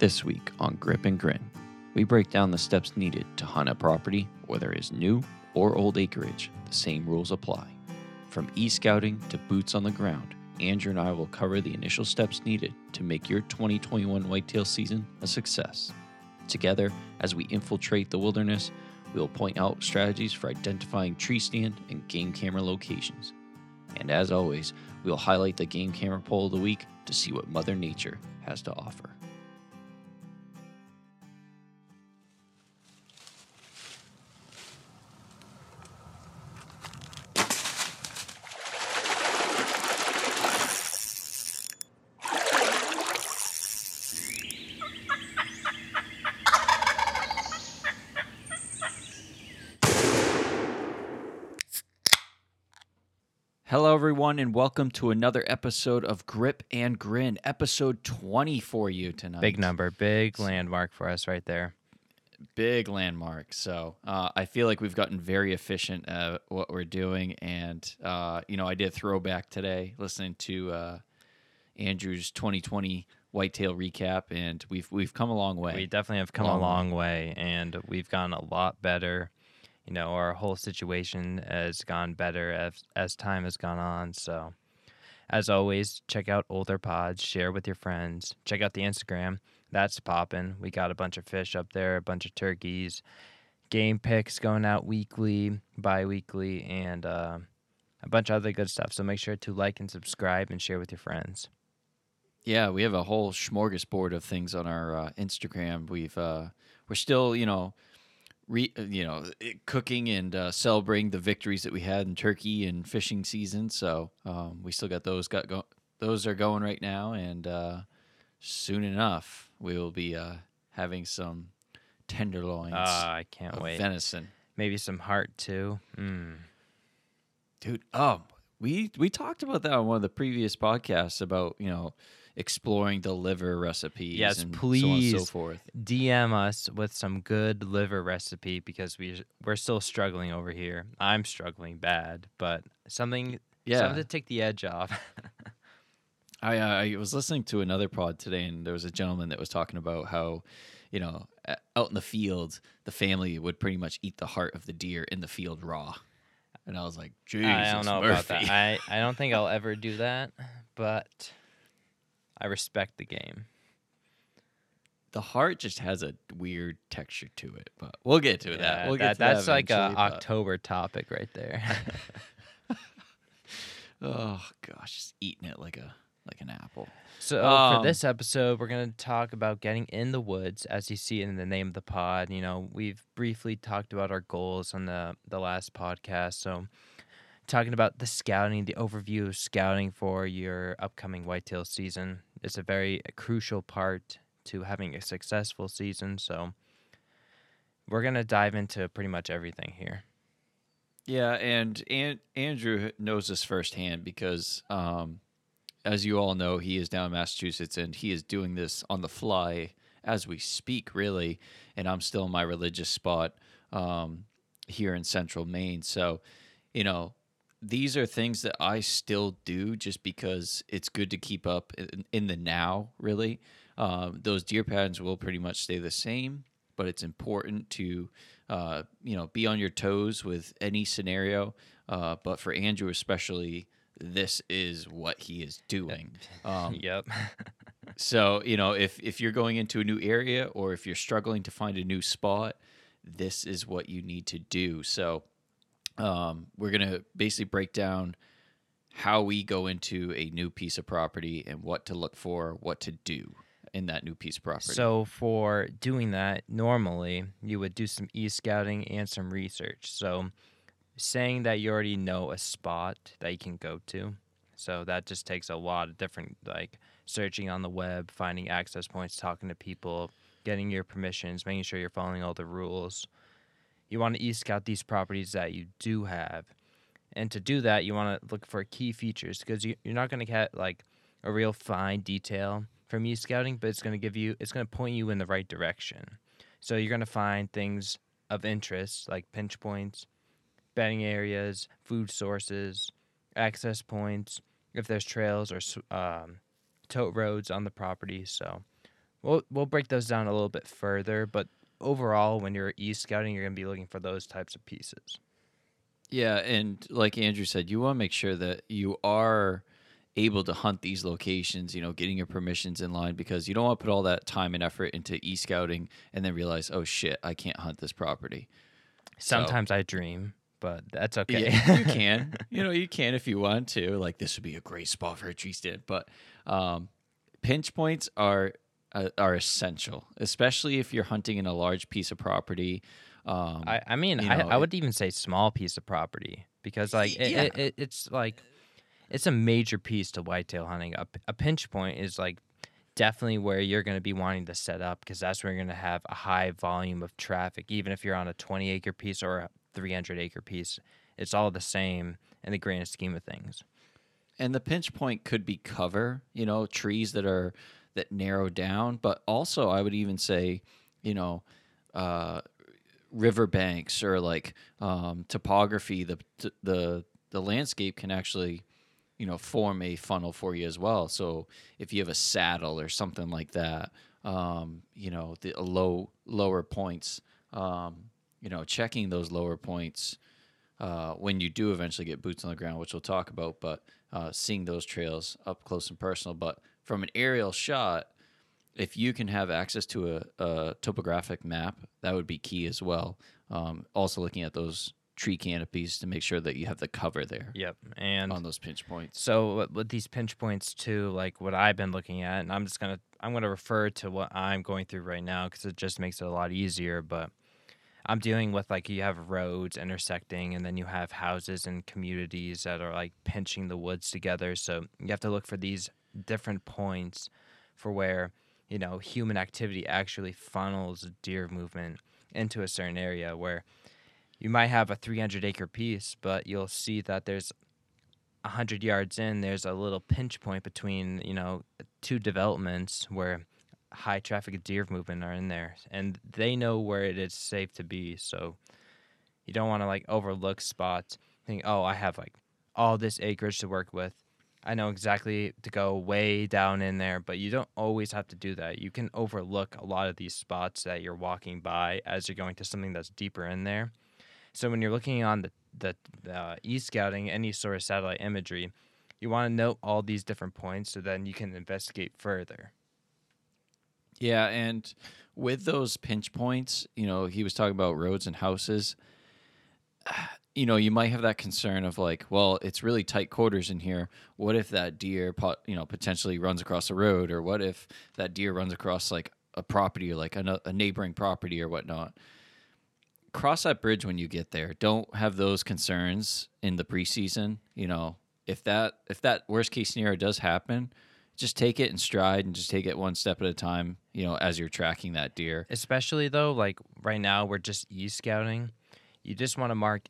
This week on Grip and Grin, we break down the steps needed to hunt a property, whether it's new or old acreage. The same rules apply. From e scouting to boots on the ground, Andrew and I will cover the initial steps needed to make your 2021 whitetail season a success. Together, as we infiltrate the wilderness, we will point out strategies for identifying tree stand and game camera locations. And as always, we will highlight the game camera poll of the week to see what Mother Nature has to offer. And welcome to another episode of Grip and Grin, episode 20 for you tonight. Big number, big landmark for us right there. Big landmark. So uh, I feel like we've gotten very efficient at what we're doing. And, uh, you know, I did throwback today listening to uh, Andrew's 2020 whitetail recap, and we've we've come a long way. We definitely have come Long a long way, and we've gotten a lot better. You know, our whole situation has gone better as, as time has gone on. So, as always, check out older pods, share with your friends, check out the Instagram. That's popping. We got a bunch of fish up there, a bunch of turkeys, game picks going out weekly, bi weekly, and uh, a bunch of other good stuff. So, make sure to like and subscribe and share with your friends. Yeah, we have a whole smorgasbord of things on our uh, Instagram. We've uh, we're still, you know, re, uh, you know, cooking and uh, celebrating the victories that we had in turkey and fishing season. So um, we still got those got go- those are going right now, and uh, soon enough we will be uh, having some tenderloins Ah, I can't wait. venison, Maybe some heart too. Mm. dude. Oh, we we talked about that on one of the previous podcasts about you know exploring the liver recipes. Yes, and so so please. forth. DM us with some good liver recipe because we we're still struggling over here. I'm struggling bad, but something Yeah. something to take the edge off. I uh, I was listening to another pod today, and there was a gentleman that was talking about how, you know, out in the field, the family would pretty much eat the heart of the deer in the field raw, and I was like, Jesus, I don't know about Murphy. that. I I don't think I'll ever do that, but I respect the game. the heart just has a weird texture to it, but we'll get to that. We'll that- get to that. that's that like a eventually, but- October topic right there. Oh gosh, just eating it like a like an apple. So Um, for this episode, we're gonna talk about getting in the woods, as you see in the name of the pod. You know, we've briefly talked about our goals on the the last podcast. So, talking about the scouting, the overview of scouting for your upcoming whitetail season is a very crucial part to having a successful season. So, we're gonna dive into pretty much everything here. Yeah, and An- Andrew knows this firsthand because, um, as you all know, he is down in Massachusetts and he is doing this on the fly as we speak, really. And I'm still in my religious spot um, here in central Maine. So, you know, these are things that I still do just because it's good to keep up in, in the now, really. Um, those deer patterns will pretty much stay the same, but it's important to uh, you know, be on your toes with any scenario. Uh, but for Andrew especially, this is what he is doing. Um, yep. so you know, if if you're going into a new area or if you're struggling to find a new spot, this is what you need to do. So um, we're gonna basically break down how we go into a new piece of property and what to look for, what to do in that new piece of property. So for doing that, normally you would do some e-scouting and some research. So saying that you already know a spot that you can go to. So that just takes a lot of different like searching on the web, finding access points, talking to people, getting your permissions, making sure you're following all the rules. You want to e-scout these properties that you do have. And to do that, you want to look for key features because you, you're not going to get like a real fine detail from e scouting, but it's going to give you, it's going to point you in the right direction. So you're going to find things of interest like pinch points, bedding areas, food sources, access points, if there's trails or um, tote roads on the property. So We'll we'll break those down a little bit further, but overall, when you're e scouting, you're gonna be looking for those types of pieces. Yeah, and like Andrew said, you want to make sure that you are able to hunt these locations, you know, getting your permissions in line because you don't want to put all that time and effort into e scouting and then realize, oh shit, I can't hunt this property. So- Sometimes I dream, but that's okay. Yeah, you can. You know, you can if you want to. Like this would be a great spot for a tree stand, but um, pinch points are uh, are essential, especially if you're hunting in a large piece of property. Um, I, I mean, you know, I it- would even say small piece of property because like it, yeah. it, it, it's like it's a major piece to whitetail hunting. A pinch point is like definitely where you're going to be wanting to set up because that's where you're going to have a high volume of traffic. Even if you're on a 20 acre piece or a 300 acre piece, it's all the same in the grand scheme of things. and the pinch point could be cover you know trees that are that narrow down but also i would even say you know uh river banks or like um topography the the the landscape can actually you know form a funnel for you as well so if you have a saddle or something like that um you know the low lower points um you know checking those lower points uh, when you do eventually get boots on the ground, which we'll talk about, but uh, seeing those trails up close and personal. But from an aerial shot, if you can have access to a, a topographic map, that would be key as well. Um, also, looking at those tree canopies to make sure that you have the cover there Yep. And on those pinch points. So with- with these pinch points too, like what I've been looking at, and I'm just gonna I'm gonna refer to what I'm going through right now because it just makes it a lot easier. But I'm dealing with like you have roads intersecting, and then you have houses and communities that are like pinching the woods together. So you have to look for these different points for where you know human activity actually funnels deer movement into a certain area where you might have a 300 acre piece, but you'll see that there's 100 yards in, there's a little pinch point between, you know, two developments where high traffic deer movement are in there. And they know where it is safe to be. So you don't want to like overlook spots, think, oh, I have like all this acreage to work with. I know exactly to go way down in there, but you don't always have to do that. You can overlook a lot of these spots that you're walking by as you're going to something that's deeper in there. So when you're looking on the the, uh, e-scouting, any sort of satellite imagery, you want to note all these different points so then you can investigate further. Yeah, and with those pinch points, you know, he was talking about roads and houses. You know, you might have that concern of like, well, it's really tight quarters in here. What if that deer, po- you know, potentially runs across the road, or what if that deer runs across like a property or like a, a neighboring property or whatnot? Cross that bridge when you get there. Don't have those concerns in the preseason. You know, if that if that worst case scenario does happen, just take it in stride and just take it one step at a time, you know, as you're tracking that deer. Especially though, like right now we're just e-scouting. You just want to mark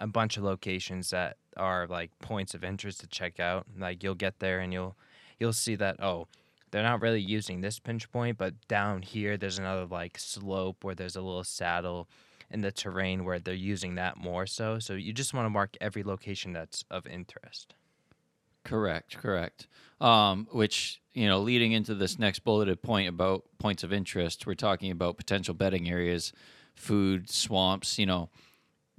a bunch of locations that are like points of interest to check out. Like you'll get there and you'll you'll see that oh, they're not really using this pinch point, but down here there's another like slope where there's a little saddle in the terrain where they're using that more so. So you just want to mark every location that's of interest. Correct, correct. Um, which, you know, leading into this next bulleted point about points of interest, we're talking about potential bedding areas, food, swamps, you know.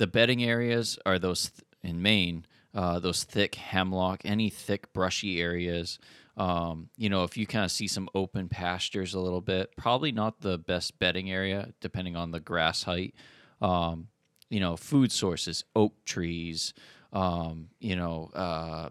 The bedding areas are those th- in Maine, uh, those thick hemlock, any thick brushy areas. Um, you know, if you kind of see some open pastures a little bit, probably not the best bedding area, depending on the grass height. Um, you know, food sources, oak trees, um, you know, uh,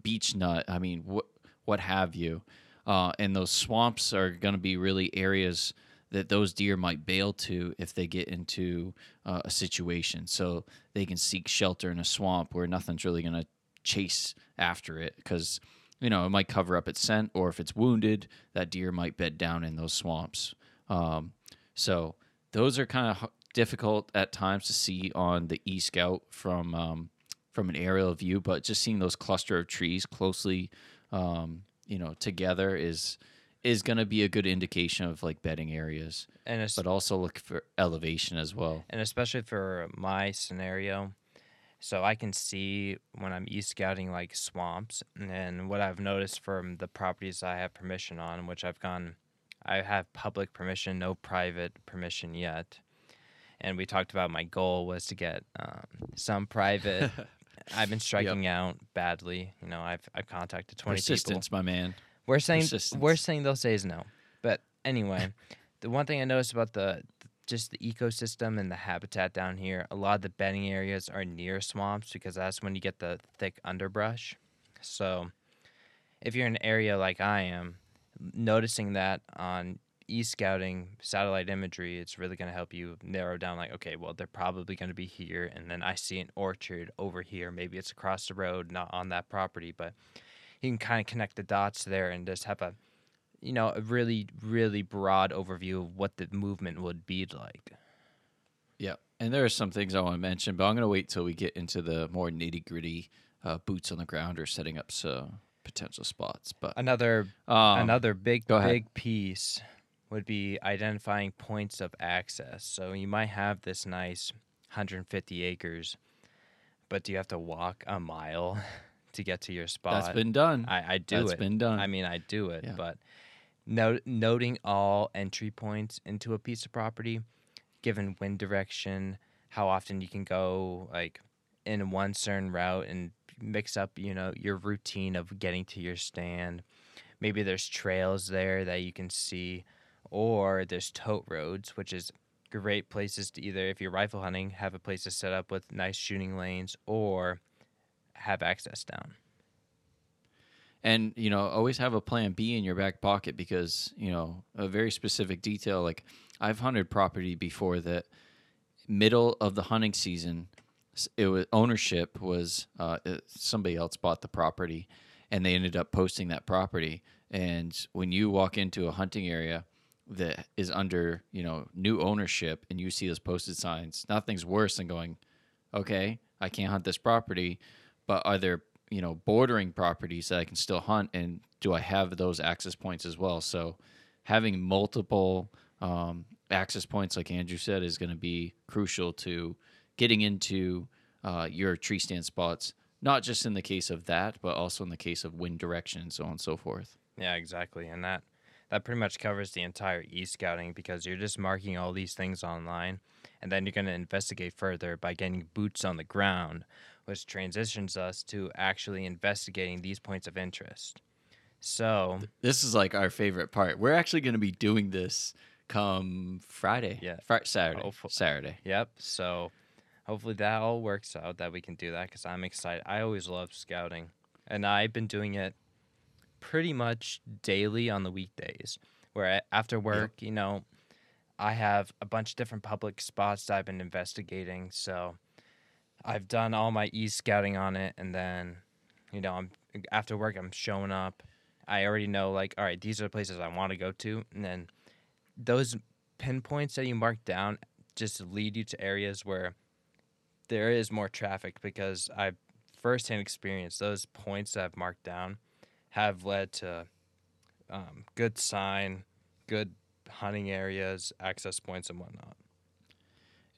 beech nut. I mean, what what have you? Uh, and those swamps are going to be really areas that those deer might bail to if they get into uh, a situation. So they can seek shelter in a swamp where nothing's really going to chase after it because you know it might cover up its scent, or if it's wounded, that deer might bed down in those swamps. Um, so those are kind of difficult at times to see on the e scout from um, from an aerial view, but just seeing those cluster of trees closely, um, you know, together is is going to be a good indication of like bedding areas. And it's, But also look for elevation as well. and especially for my scenario so i can see when i'm e-scouting like swamps and what i've noticed from the properties i have permission on which i've gone I have public permission, no private permission yet. And we talked about my goal was to get um, some private. I've been striking out badly. You know, I've I've contacted twenty people. Persistence, my man. We're saying we're saying they'll say is no. But anyway, the one thing I noticed about the just the ecosystem and the habitat down here, a lot of the bedding areas are near swamps because that's when you get the thick underbrush. So if you're in an area like I am, noticing that on e-scouting satellite imagery, it's really going to help you narrow down like, okay, well, they're probably going to be here and then I see an orchard over here. Maybe it's across the road, not on that property, but you can kind of connect the dots there and just have a you know a really really broad overview of what the movement would be like. Yeah, and there are some things I want to mention, but I'm going to wait till we get into the more nitty gritty uh, boots on the ground or setting up some potential spots. But another um, another big big piece would be identifying points of access. So you might have this nice 150 acres but do you have to walk a mile to get to your spot that's been done. I, I do That's it been done. I mean, I do it, Yeah. but no, noting all entry points into a piece of property, given wind direction, how often you can go like in one certain route and mix up, you know, your routine of getting to your stand. Maybe there's trails there that you can see, or there's tote roads, which is great places to either, if you're rifle hunting, have a place to set up with nice shooting lanes, or have access down. and you know always have a plan b in your back pocket because you know a very specific detail like i've hunted property before that middle of the hunting season it was ownership was uh, somebody else bought the property and they ended up posting that property and when you walk into a hunting area that is under you know new ownership and you see those posted signs nothing's worse than going okay i can't hunt this property but are there you know bordering properties that i can still hunt? And do i have those access points as well? So having multiple um, access points like andrew said is going to be crucial to getting into uh, your tree stand spots not just in the case of that but also in the case of wind direction so on and so forth. Yeah, exactly. And that that pretty much covers the entire e-scouting because you're just marking all these things online and then you're going to investigate further by getting boots on the ground, which transitions us to actually investigating these points of interest. So, this is like our favorite part we're actually going to be doing this come friday Yeah. Fri- saturday Hopeful- saturday yep. So, hopefully that all works out that we can do that cuz I'm excited. I always love scouting and I've been doing it pretty much daily on the weekdays where after work, you know, I have a bunch of different public spots that I've been investigating. So I've done all my e scouting on it, and then, you know, I'm after work, I'm showing up. I already know, like, all right, these are the places I want to go to, and then those pinpoints that you mark down just lead you to areas where there is more traffic because I've firsthand experience those points that I've marked down have led to um, good sign, good hunting areas, access points, and whatnot.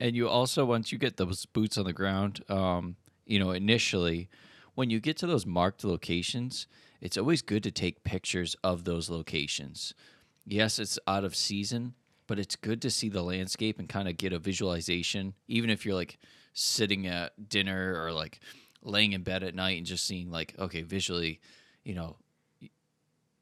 And you also, once you get those boots on the ground, um, you know, initially, when you get to those marked locations, it's always good to take pictures of those locations. Yes, it's out of season, but it's good to see the landscape and kind of get a visualization, even if you're like sitting at dinner or like laying in bed at night and just seeing, like, okay, visually, you know,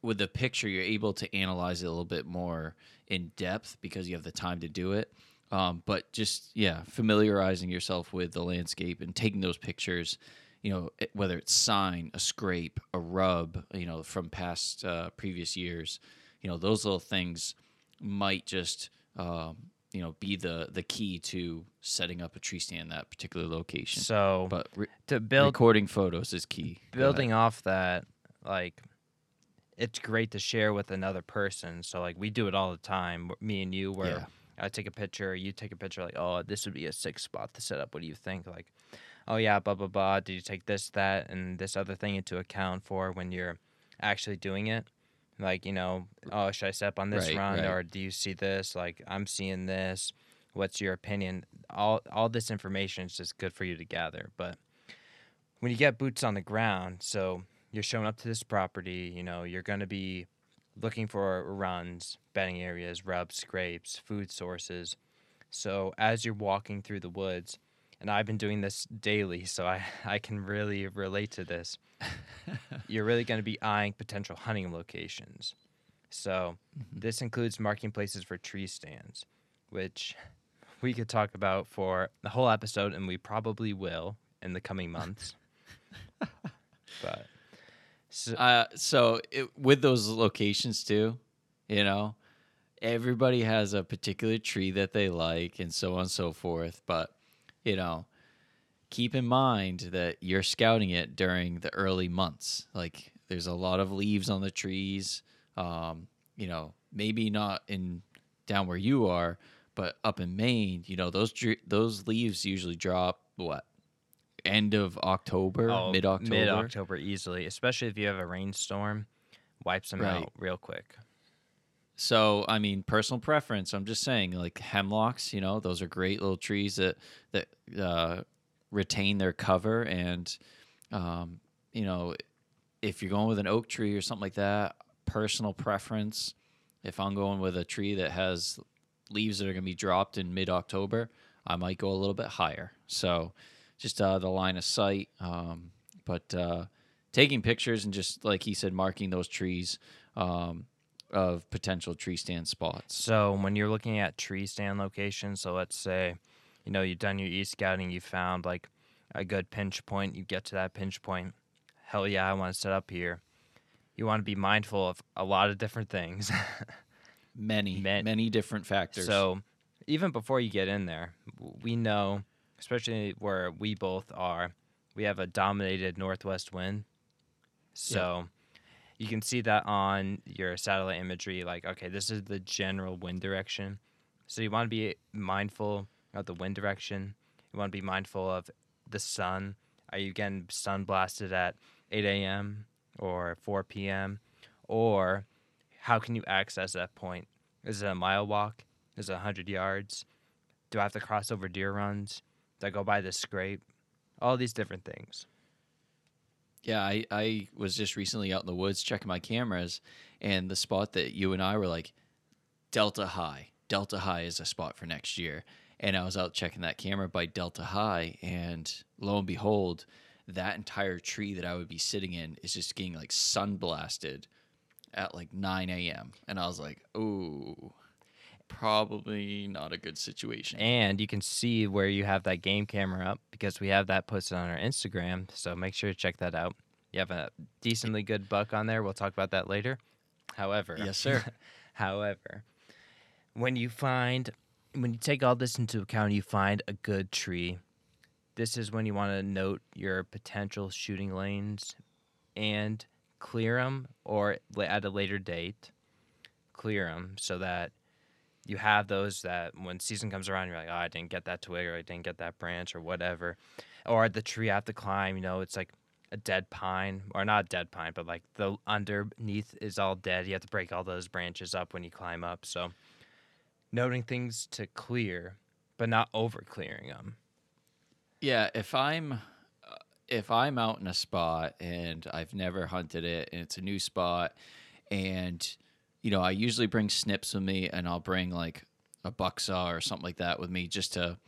with the picture, you're able to analyze it a little bit more in depth because you have the time to do it. Um, but just yeah, familiarizing yourself with the landscape and taking those pictures, you know, it- whether it's sign, a scrape, a rub, you know, from past uh, previous years, you know, those little things might just um, you know be the the key to setting up a tree stand in that particular location. So but re- to build recording photos is key. Building off that, like it's great to share with another person. So like we do it all the time, me and you, where Yeah. I take a picture, you take a picture, like oh this would be a sick spot to set up. What do you think? Like, oh yeah, blah blah blah. Did you take this, that, and this other thing into account for when you're actually doing it? Like you know, oh should I set up on this Right, run, right. or do you see this? Like I'm seeing this. What's your opinion? All all this information is just good for you to gather, but when you get boots on the ground, so you're showing up to this property, you know, you're going to be looking for runs, bedding areas, rubs, scrapes, food sources. So as you're walking through the woods, and I've been doing this daily, so I, I can really relate to this. you're really going to be eyeing potential hunting locations. So mm-hmm. this includes marking places for tree stands, which we could talk about for the whole episode, and we probably will in the coming months. but so, Uh, so it, with those locations too, you know, everybody has a particular tree that they like, and so on and so forth. But you know, keep in mind that you're scouting it during the early months. Like there's a lot of leaves on the trees. Um, you know, maybe not in down where you are, but up in Maine, you know, those those leaves usually drop what end of October, oh, mid October. mid October easily, especially if you have a rainstorm, wipes them Right. out real quick. So, I mean, personal preference. I'm just saying, like hemlocks. You know, those are great little trees that that uh, retain their cover, and um, you know, if you're going with an oak tree or something like that, personal preference. If I'm going with a tree that has leaves that are going to be dropped in mid October, I might go a little bit higher. So, just uh, the line of sight. Um, but uh, taking pictures and just like he said, marking those trees. Um, of potential tree stand spots. So when you're looking at tree stand locations, so let's say, you know, you've done your e scouting, you found like a good pinch point, you get to that pinch point. Hell yeah, I want to set up here. You want to be mindful of a lot of different things. Many, Man- many different factors. So even before you get in there, we know, especially where we both are, we have a dominated northwest wind. So you can see that on your satellite imagery. Like, okay, this is the general wind direction. So you want to be mindful of the wind direction. You want to be mindful of the sun. Are you getting sun blasted at 8 a.m. or 4 p.m.? Or how can you access that point? Is it a mile walk? Is it 100 yards? Do I have to cross over deer runs? I go by the scrape? All these different things. yeah, I, I was just recently out in the woods checking my cameras, and the spot that you and I were like, Delta High. Delta High is a spot for next year. And I was out checking that camera by Delta High, and lo and behold, that entire tree that I would be sitting in is just getting like sun blasted at like 9 a.m. And I was like, ooh, probably not a good situation. And you can see where you have that game camera up because we have that posted on our Instagram. So make sure to check that out. You have a decently good buck on there. We'll talk about that later. However, yes, sir. However, when you find, when you take all this into account, you find a good tree. This is when you want to note your potential shooting lanes and clear them, or at a later date, clear them so that you have those that when season comes around, you're like, oh, I didn't get that twig, or I didn't get that branch, or whatever, or the tree I have to climb. You know, it's like a dead pine, or not dead pine, but like the underneath is all dead. You have to break all those branches up when you climb up. So, noting things to clear, but not over clearing them. Yeah, if I'm uh, if I'm out in a spot and I've never hunted it and it's a new spot and you know, I usually bring snips with me and I'll bring like a buck saw or something like that with me just to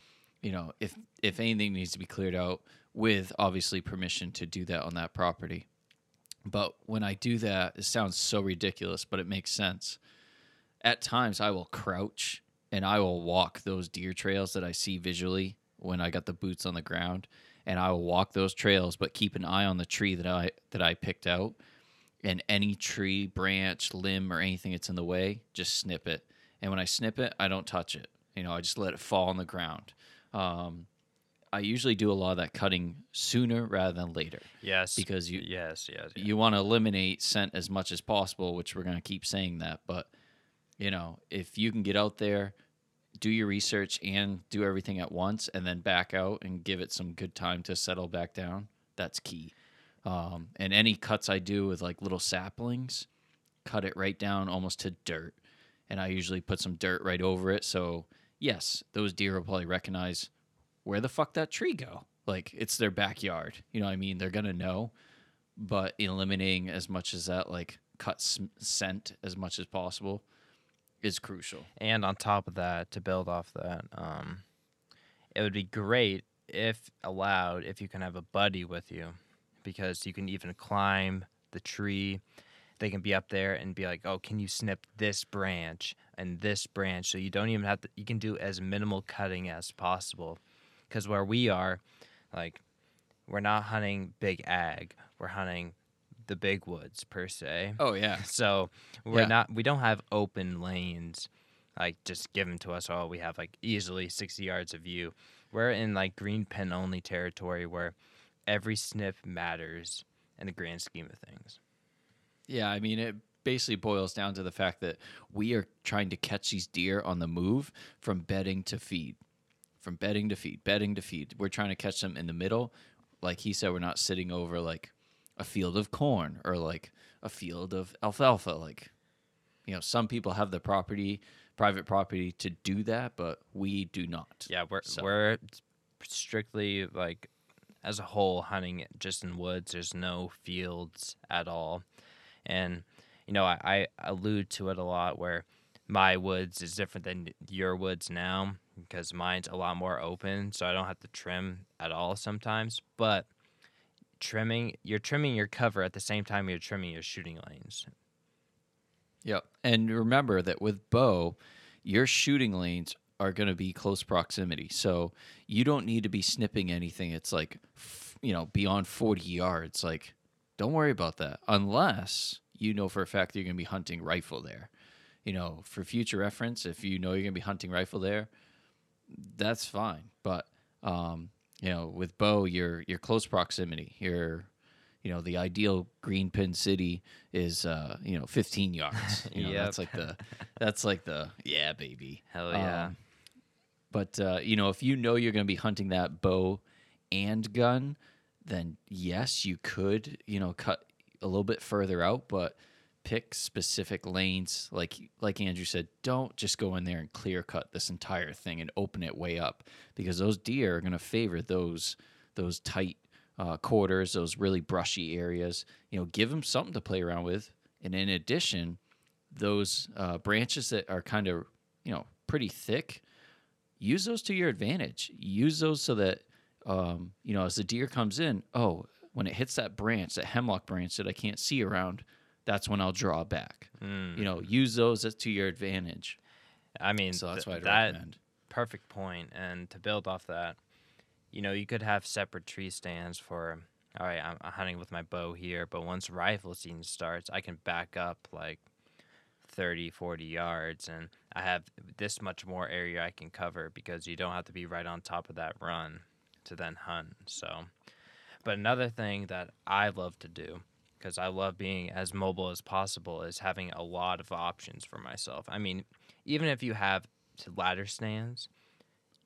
you know, if if anything needs to be cleared out with obviously permission to do that on that property. But when I do that, it sounds so ridiculous, but it makes sense. At times I will crouch and I will walk those deer trails that I see visually when I got the boots on the ground and I will walk those trails but keep an eye on the tree that I that I picked out and any tree, branch, limb or anything that's in the way, just snip it. And when I snip it, I don't touch it. You know, I just let it fall on the ground. Um, I usually do a lot of that cutting sooner rather than later Yes, because you yes, yes, you want to eliminate scent as much as possible, which we're going to keep saying that. But, you know, if you can get out there, do your research and do everything at once and then back out and give it some good time to settle back down, that's key. Um, and any cuts I do with like little saplings, cut it right down almost to dirt. And I usually put some dirt right over it. So, yes, those deer will probably recognize where the fuck that tree go. Like, it's their backyard. You know what I mean? They're going to know but eliminating as much as that like cut s- scent as much as possible is crucial. And on top of that, to build off that, um, it would be great if allowed if you can have a buddy with you, because you can even climb the tree. They can be up there and be like, "Oh, can you snip this branch and this branch?" So you don't even have to. You can do as minimal cutting as possible, because where we are, like, we're not hunting big ag. We're hunting the big woods per se. Oh yeah. So we're Yeah. not we don't have open lanes like just given to us. all. we have like easily sixty yards of view. We're in like green pin only territory where every snip matters in the grand scheme of things. Yeah, I mean it basically boils down to the fact that we are trying to catch these deer on the move from bedding to feed. From bedding to feed, bedding to feed. We're trying to catch them in the middle. Like he said, we're not sitting over like a field of corn or like a field of alfalfa. Like, you know, some people have the property, private property to do that, but we do not. Yeah, we're So- we're strictly like as a whole hunting just in woods. There's no fields at all, and you know I, I allude to it a lot where my woods is different than your woods now because mine's a lot more open, so I don't have to trim at all sometimes. But trimming, you're trimming your cover at the same time you're trimming your shooting lanes. Yep. And remember that with bow, your shooting lanes are going to be close proximity. So you don't need to be snipping anything. It's like, you know, beyond 40 yards. Like, don't worry about that unless you know for a fact that you're going to be hunting rifle there. You know, for future reference, if you know you're going to be hunting rifle there, that's fine. But, um, you know, with bow, you're, you're close proximity. You're, you know, the ideal green pin city is, uh, you know, 15 yards. You know, that's like the, that's like the, yeah, baby. Hell yeah. Um, but uh, you know, if you know you're going to be hunting that bow and gun, then yes, you could, you know, cut a little bit further out, but pick specific lanes. Like like Andrew said, don't just go in there and clear cut this entire thing and open it way up because those deer are going to favor those those tight uh, quarters, those really brushy areas. You know, give them something to play around with, and in addition, those uh, branches that are kind of you know pretty thick use those to your advantage use those so that um, you know as the deer comes in oh when it hits that branch that hemlock branch that i can't see around that's when i'll draw back Mm. you know use those to your advantage I mean, so that's th- what i'd that recommend perfect point. and to build off that you know you could have separate tree stands for all right i'm I'm hunting with my bow here but once rifle season starts i can back up like 30 40 yards and i have this much more area i can cover because you don't have to be right on top of that run to then hunt so. But another thing that i love to do because i love being as mobile as possible is having a lot of options for myself. I mean even if you have to ladder stands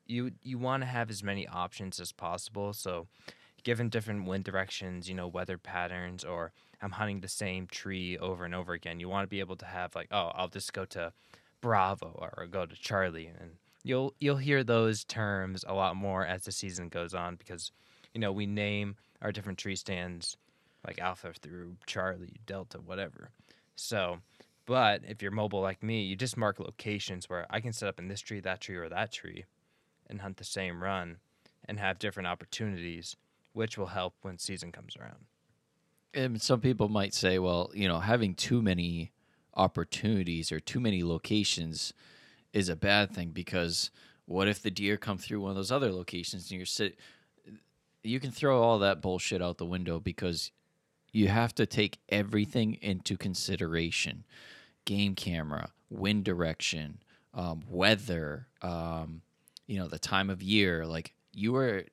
you you want to have as many options as possible. So given different wind directions you know weather patterns or i'm hunting the same tree over and over again you want to be able to have like oh i'll just go to bravo or go to charlie and you'll you'll hear those terms a lot more as the season goes on because you know we name our different tree stands like alpha through charlie delta whatever so but if you're mobile like me, you just mark locations where I can set up in this tree, that tree, or that tree and hunt the same run and have different opportunities, which will help when season comes around. and some people might say well you know having too many opportunities or too many locations is a bad thing because what if the deer come through one of those other locations and you're sit you can throw all that bullshit out the window because you have to take everything into consideration. Game camera wind direction um, weather um, you know the time of year like you are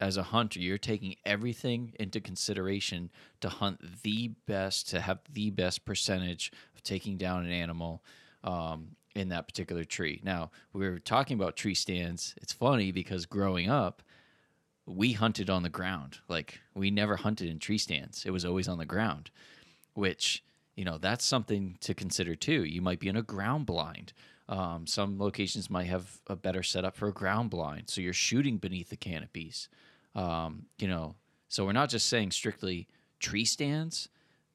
as a hunter you're taking everything into consideration to hunt the best to have the best percentage taking down an animal um, in that particular tree. Now we were talking about tree stands. It's funny because growing up we hunted on the ground. Like we never hunted in tree stands. It was always on the ground which you know that's something to consider too. You might be in a ground blind. Um, some locations might have a better setup for a ground blind. So you're shooting beneath the canopies. Um, you know so we're not just saying strictly tree stands.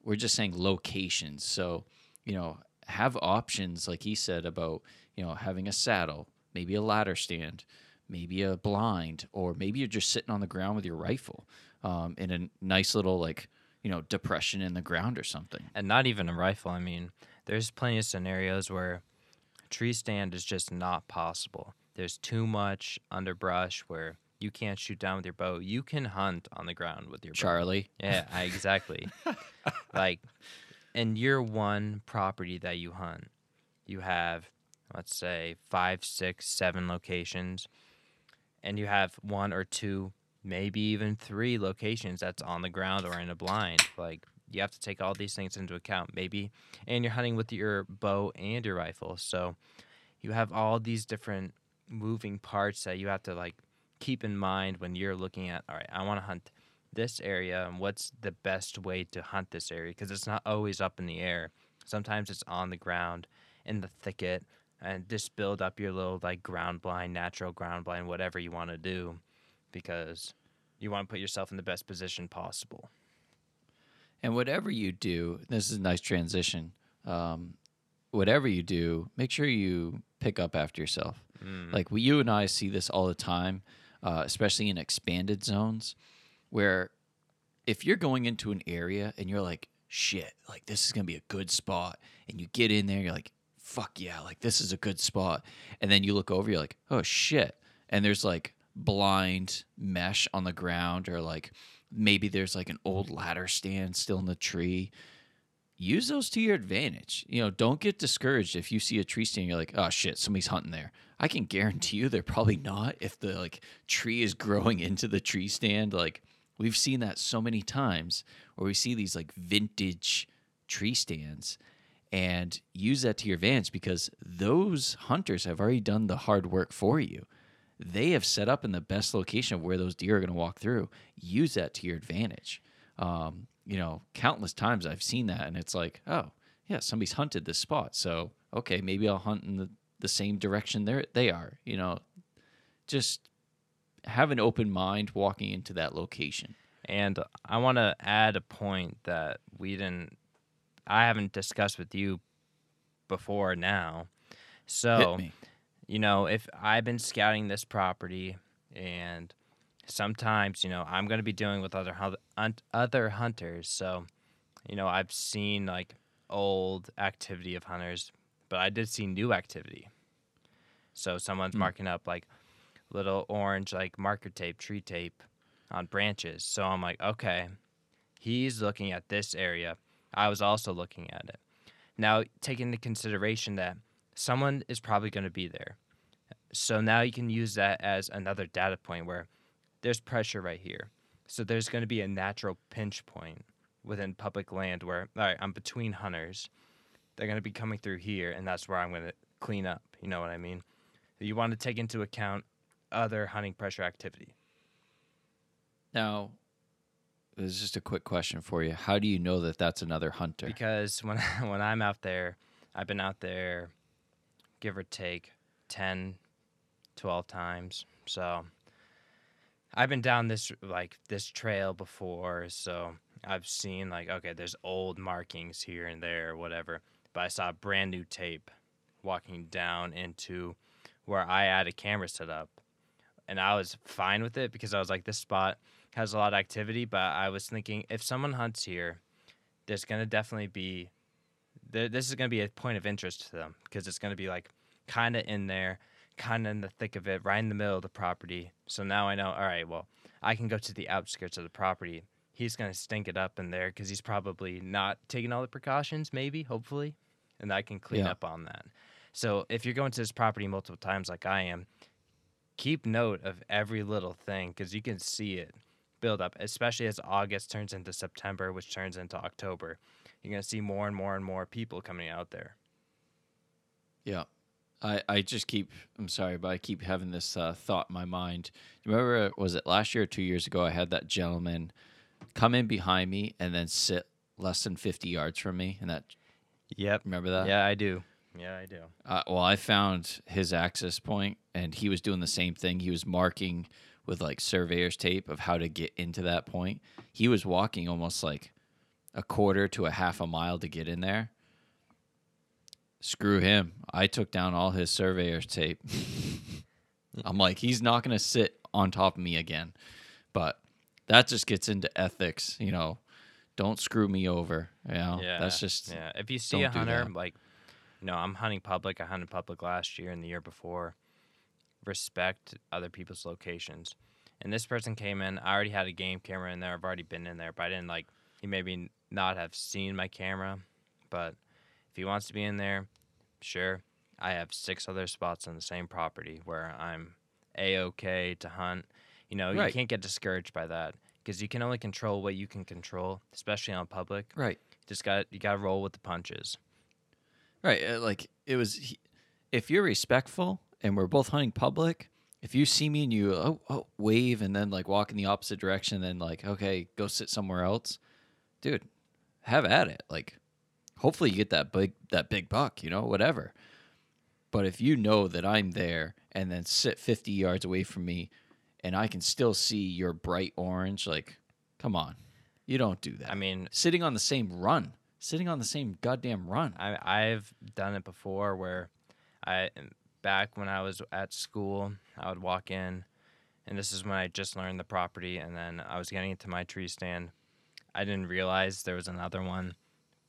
We're just saying locations. So, you know, have options like he said about, you know, having a saddle, maybe a ladder stand, maybe a blind, or maybe you're just sitting on the ground with your rifle um, in a nice little like, you know, depression in the ground or something. and not even a rifle. I mean, there's plenty of scenarios where tree stand is just not possible. There's too much underbrush where you can't shoot down with your bow. You can hunt on the ground with your bow. Charlie. Yeah, I- exactly. like in your one property that you hunt, you have let's say five, six, seven locations, and you have one or two, maybe even three locations that's on the ground or in a blind. Like you have to take all these things into account. Maybe, and you're hunting with your bow and your rifle, so you have all these different moving parts that you have to like keep in mind when you're looking at. All right, I want to hunt this area and what's the best way to hunt this area because it's not always up in the air. Sometimes it's on the ground in the thicket and just build up your little like ground blind, natural ground blind, whatever you want to do because you want to put yourself in the best position possible. And whatever you do, this is a nice transition. Um, whatever you do, make sure you pick up after yourself. Like we, you and I see this all the time, uh, especially in expanded zones, where if you're going into an area and you're like, shit, like this is gonna be a good spot, and you get in there, you're like, fuck yeah, like this is a good spot, and then you look over, you're like, oh shit, and there's like blind mesh on the ground, or like maybe there's like an old ladder stand still in the tree use those to your advantage. You know, don't get discouraged if you see a tree stand. You're like, oh shit, somebody's hunting there. I can guarantee you they're probably not. If the like tree is growing into the tree stand, like we've seen that so many times, where we see these like vintage tree stands, and use that to your advantage because those hunters have already done the hard work for you. They have set up in the best location of where those deer are going to walk through. Use that to your advantage um, you know, countless times I've seen that, and it's like, oh, yeah, somebody's hunted this spot, so okay, maybe I'll hunt in the, the same direction they they are. You know, just have an open mind walking into that location. And I want to add a point that we didn't, I haven't discussed with you before now. So, you know, if I've been scouting this property and sometimes, you know, I'm going to be dealing with other hunt- other hunters. So, you know, I've seen like old activity of hunters, but I did see new activity. So someone's Hmm. marking up like little orange like marker tape, tree tape on branches. So I'm like, okay, he's looking at this area. I was also looking at it. Now, take into consideration that someone is probably going to be there. So now you can use that as another data point where there's pressure right here. So there's going to be a natural pinch point within public land where, all right, I'm between hunters. They're going to be coming through here, and that's where I'm going to clean up. You know what I mean? You want to take into account other hunting pressure activity. Now, this is just a quick question for you. How do you know that that's another hunter? because when when I'm out there, I've been out there, give or take, 10, 12 times. So I've been down this like this trail before, so I've seen like okay, there's old markings here and there, whatever. But I saw brand new tape walking down into where I had a camera set up, and I was fine with it because I was like, this spot has a lot of activity. But I was thinking, if someone hunts here, there's gonna definitely be this is gonna be a point of interest to them because it's gonna be like kind of in there, kind of in the thick of it, right in the middle of the property. So now I know, all right, well, I can go to the outskirts of the property. He's gonna stink it up in there because he's probably not taking all the precautions, maybe, hopefully, and I can clean Yeah. up on that. So if you're going to this property multiple times like I am, keep note of every little thing because you can see it build up, especially as August turns into September, which turns into October. You're gonna see more and more and more people coming out there. Yeah. I, I just keep I'm sorry, but I keep having this uh, thought in my mind. Remember was it last year or two years ago I had that gentleman come in behind me and then sit less than fifty yards from me and that Yep. remember that? Yeah, I do. Yeah, I do. Uh, well, I found his access point, and he was doing the same thing. He was marking with like surveyor's tape of how to get into that point. He was walking almost like a quarter to a half a mile to get in there. Screw him. I took down all his surveyor's tape. I'm like, he's not going to sit on top of me again. But that just gets into ethics, you know. Don't screw me over. You know, Yeah, that's just yeah. If you see a hunter, like, know, I'm hunting public. I hunted public last year and the year before. Respect other people's locations. And this person came in. I already had a game camera in there. I've already been in there, but I didn't like. He maybe not have seen my camera, but if he wants to be in there, sure. I have six other spots on the same property where I'm a okay to hunt. You know, Right. you can't get discouraged by that because you can only control what you can control, especially on public right. just got you got to roll with the punches. Right. uh, Like it was, he- if you're respectful and we're both hunting public, if you see me and you oh, oh, wave and then like walk in the opposite direction, then like, okay, go sit somewhere else, dude, have at it. Like, hopefully you get that big, that big buck, you know, whatever. But if you know that I'm there and then sit 50 yards away from me and I can still see your bright orange, like, come on. You don't do that. I mean, sitting on the same run, sitting on the same goddamn run. I I've done it before where I back when I was at school, I would walk in and this is when I just learned the property and then I was getting into my tree stand. I didn't realize there was another one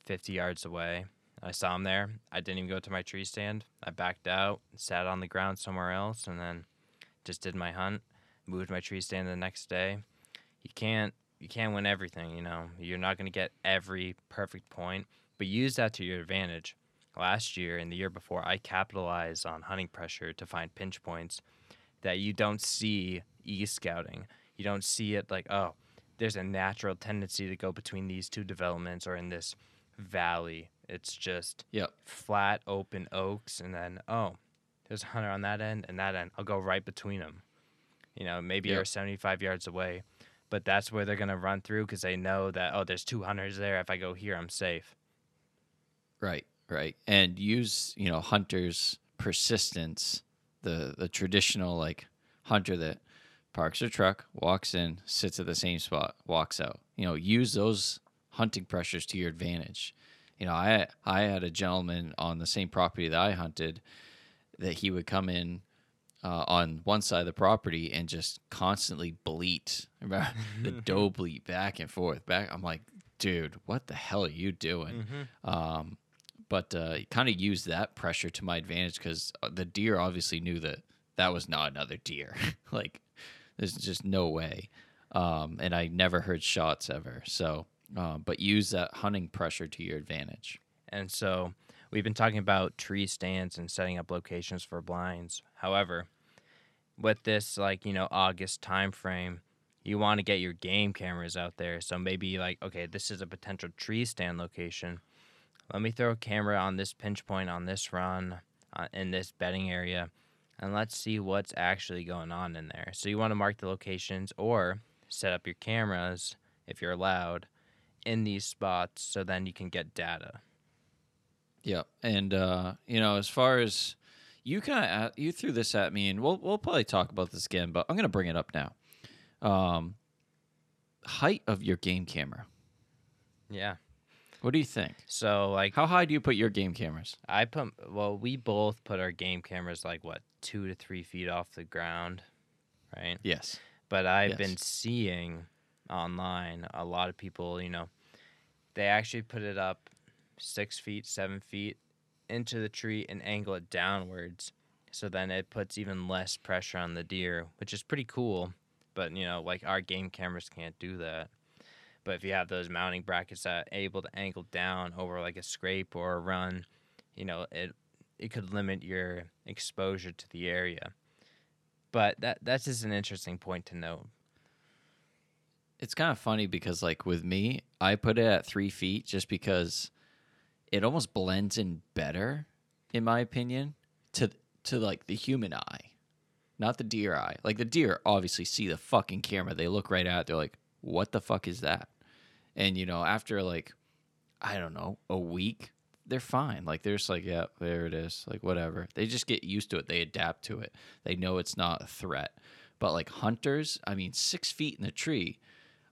50 yards away. I saw him there. I didn't even go to my tree stand. I backed out, sat on the ground somewhere else and then just did my hunt, moved my tree stand the next day. You can't you can't win everything, you know. You're not going to get every perfect point, but use that to your advantage. Last year and the year before, I capitalized on hunting pressure to find pinch points that you don't see e scouting. You don't see it like, oh, there's a natural tendency to go between these two developments or in this valley. It's just Yep. flat, open oaks, and then, oh, there's a hunter on that end and that end. I'll go right between them. You know, maybe Yep. you're 75 yards away, but that's where they're going to run through because they know that, oh, there's two hunters there. If I go here, I'm safe. Right, right. And use, you know, hunters' persistence, the the traditional like hunter that parks their truck, walks in, sits at the same spot, walks out. You know, use those hunting pressures to your advantage. You know, I I had a gentleman on the same property that I hunted that he would come in uh, on one side of the property and just constantly bleat. The doe bleat back and forth. Back, I'm like, dude, what the hell are you doing? Um, but uh, kind of used that pressure to my advantage because the deer obviously knew that that was not another deer. like, there's just no way. Um, and I never heard shots ever. So, um, but use that hunting pressure to your advantage. And so we've been talking about tree stands and setting up locations for blinds. However, with this like, you know, August time frame, you want to get your game cameras out there. So maybe like, okay, this is a potential tree stand location. Let me throw a camera on this pinch point on this run uh, in this bedding area and let's see what's actually going on in there. So you want to mark the locations or set up your cameras if you're allowed in these spots so then you can get data. Yeah, and uh, you know, as far as you kind of you threw this at me, and we'll we'll probably talk about this again, but I'm gonna bring it up now. Um, height of your game camera. Yeah. What do you think? So like How high do you put your game cameras? I put well, we both put our game cameras like what two to three feet off the ground, right? Yes. But I've Yes. been seeing online a lot of people, you know, they actually put it up six feet, seven feet into the tree and angle it downwards. So then it puts even less pressure on the deer, which is pretty cool. But you know, like our game cameras can't do that. But if you have those mounting brackets that are able to angle down over like a scrape or a run, you know, it it could limit your exposure to the area. But that that's just an interesting point to note. It's kind of funny because, like, with me, I put it at three feet just because it almost blends in better, in my opinion, to to like the human eye, not the deer eye. Like the deer obviously see the fucking camera, they look right at it, they're like, "What the fuck is that?" And you know, after like, I don't know, a week, they're fine. Like they're just like, "Yeah, there it is." Like whatever. They just get used to it. They adapt to it. They know it's not a threat. But like hunters, I mean, six feet in the tree.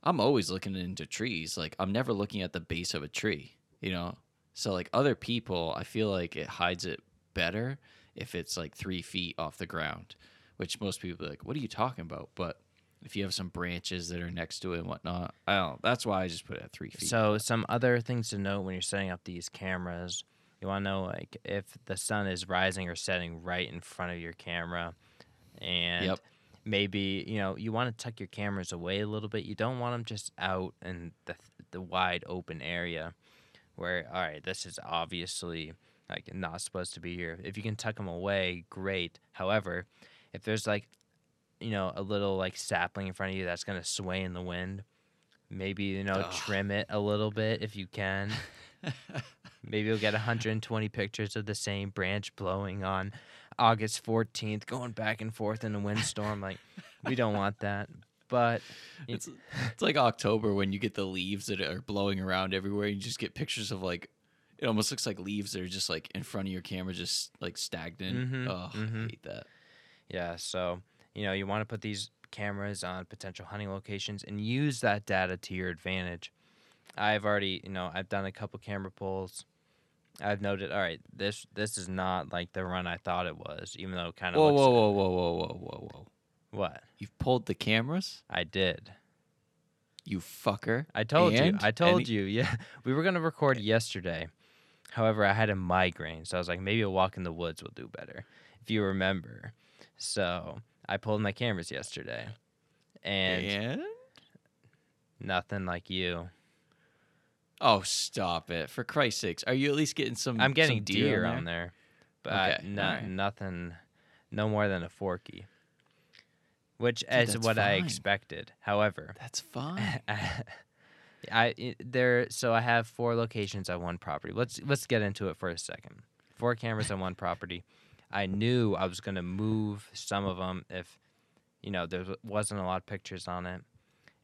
I'm always looking into trees. Like I'm never looking at the base of a tree, you know. So like other people, I feel like it hides it better if it's like three feet off the ground, which most people are like, "What are you talking about?" But if you have some branches that are next to it and whatnot, I don't. That's why I just put it at three feet. So some other things to note when you're setting up these cameras, you want to know like if the sun is rising or setting right in front of your camera, and Yep. maybe you know you want to tuck your cameras away a little bit. You don't want them just out in the the wide open area, where all right, this is obviously like not supposed to be here. If you can tuck them away, great. However, if there's like you know a little like sapling in front of you that's gonna sway in the wind maybe you know Ugh. trim it a little bit if you can maybe you'll get 120 pictures of the same branch blowing on august 14th going back and forth in a windstorm like we don't want that but it's it's like October when you get the leaves that are blowing around everywhere. You just get pictures of like it almost looks like leaves that are just like in front of your camera, just like stagnant. Mhm, oh, mhm. I hate that. yeah so you know you want to put these cameras on potential hunting locations and use that data to your advantage i've already you know i've done a couple camera pulls i've noted all right this this is not like the run i thought it was even though it kind of Whoa, looks whoa, whoa, whoa, whoa, whoa, whoa, whoa! What You've pulled the cameras, i did you fucker. I told you. I told any- you. Yeah. We were going to record yesterday. However, I had a migraine. So I was like, maybe a walk in the woods will do better, if you remember. So I pulled my cameras yesterday. And And nothing like you. oh, stop it! For Christ's sakes, are you at least getting some? I'm getting some deer, on on there? there. But Okay, no, alright. nothing, no more than a forky. Which is that's what I expected. However, That's fine. I there so I have four locations on one property. Let's let's get into it for a second. Four cameras on one property. I knew I was going to move some of them if you know there wasn't a lot of pictures on it.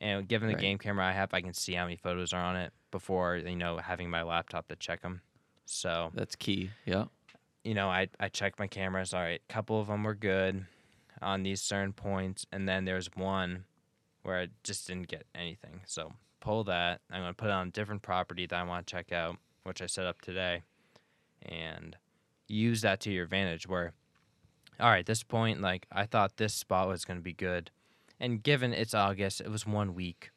And given the Right. game camera I have, I can see how many photos are on it before you know having my laptop to check them. So That's key. Yeah. you know, I I checked my cameras. All right, a couple of them were good on these certain points, and then there's one where I just didn't get anything. So pull that. I'm gonna put it on a different property that I want to check out, which I set up today, and use that to your advantage. Where, all right, this point, like I thought this spot was gonna be good, and given it's August, it was one week,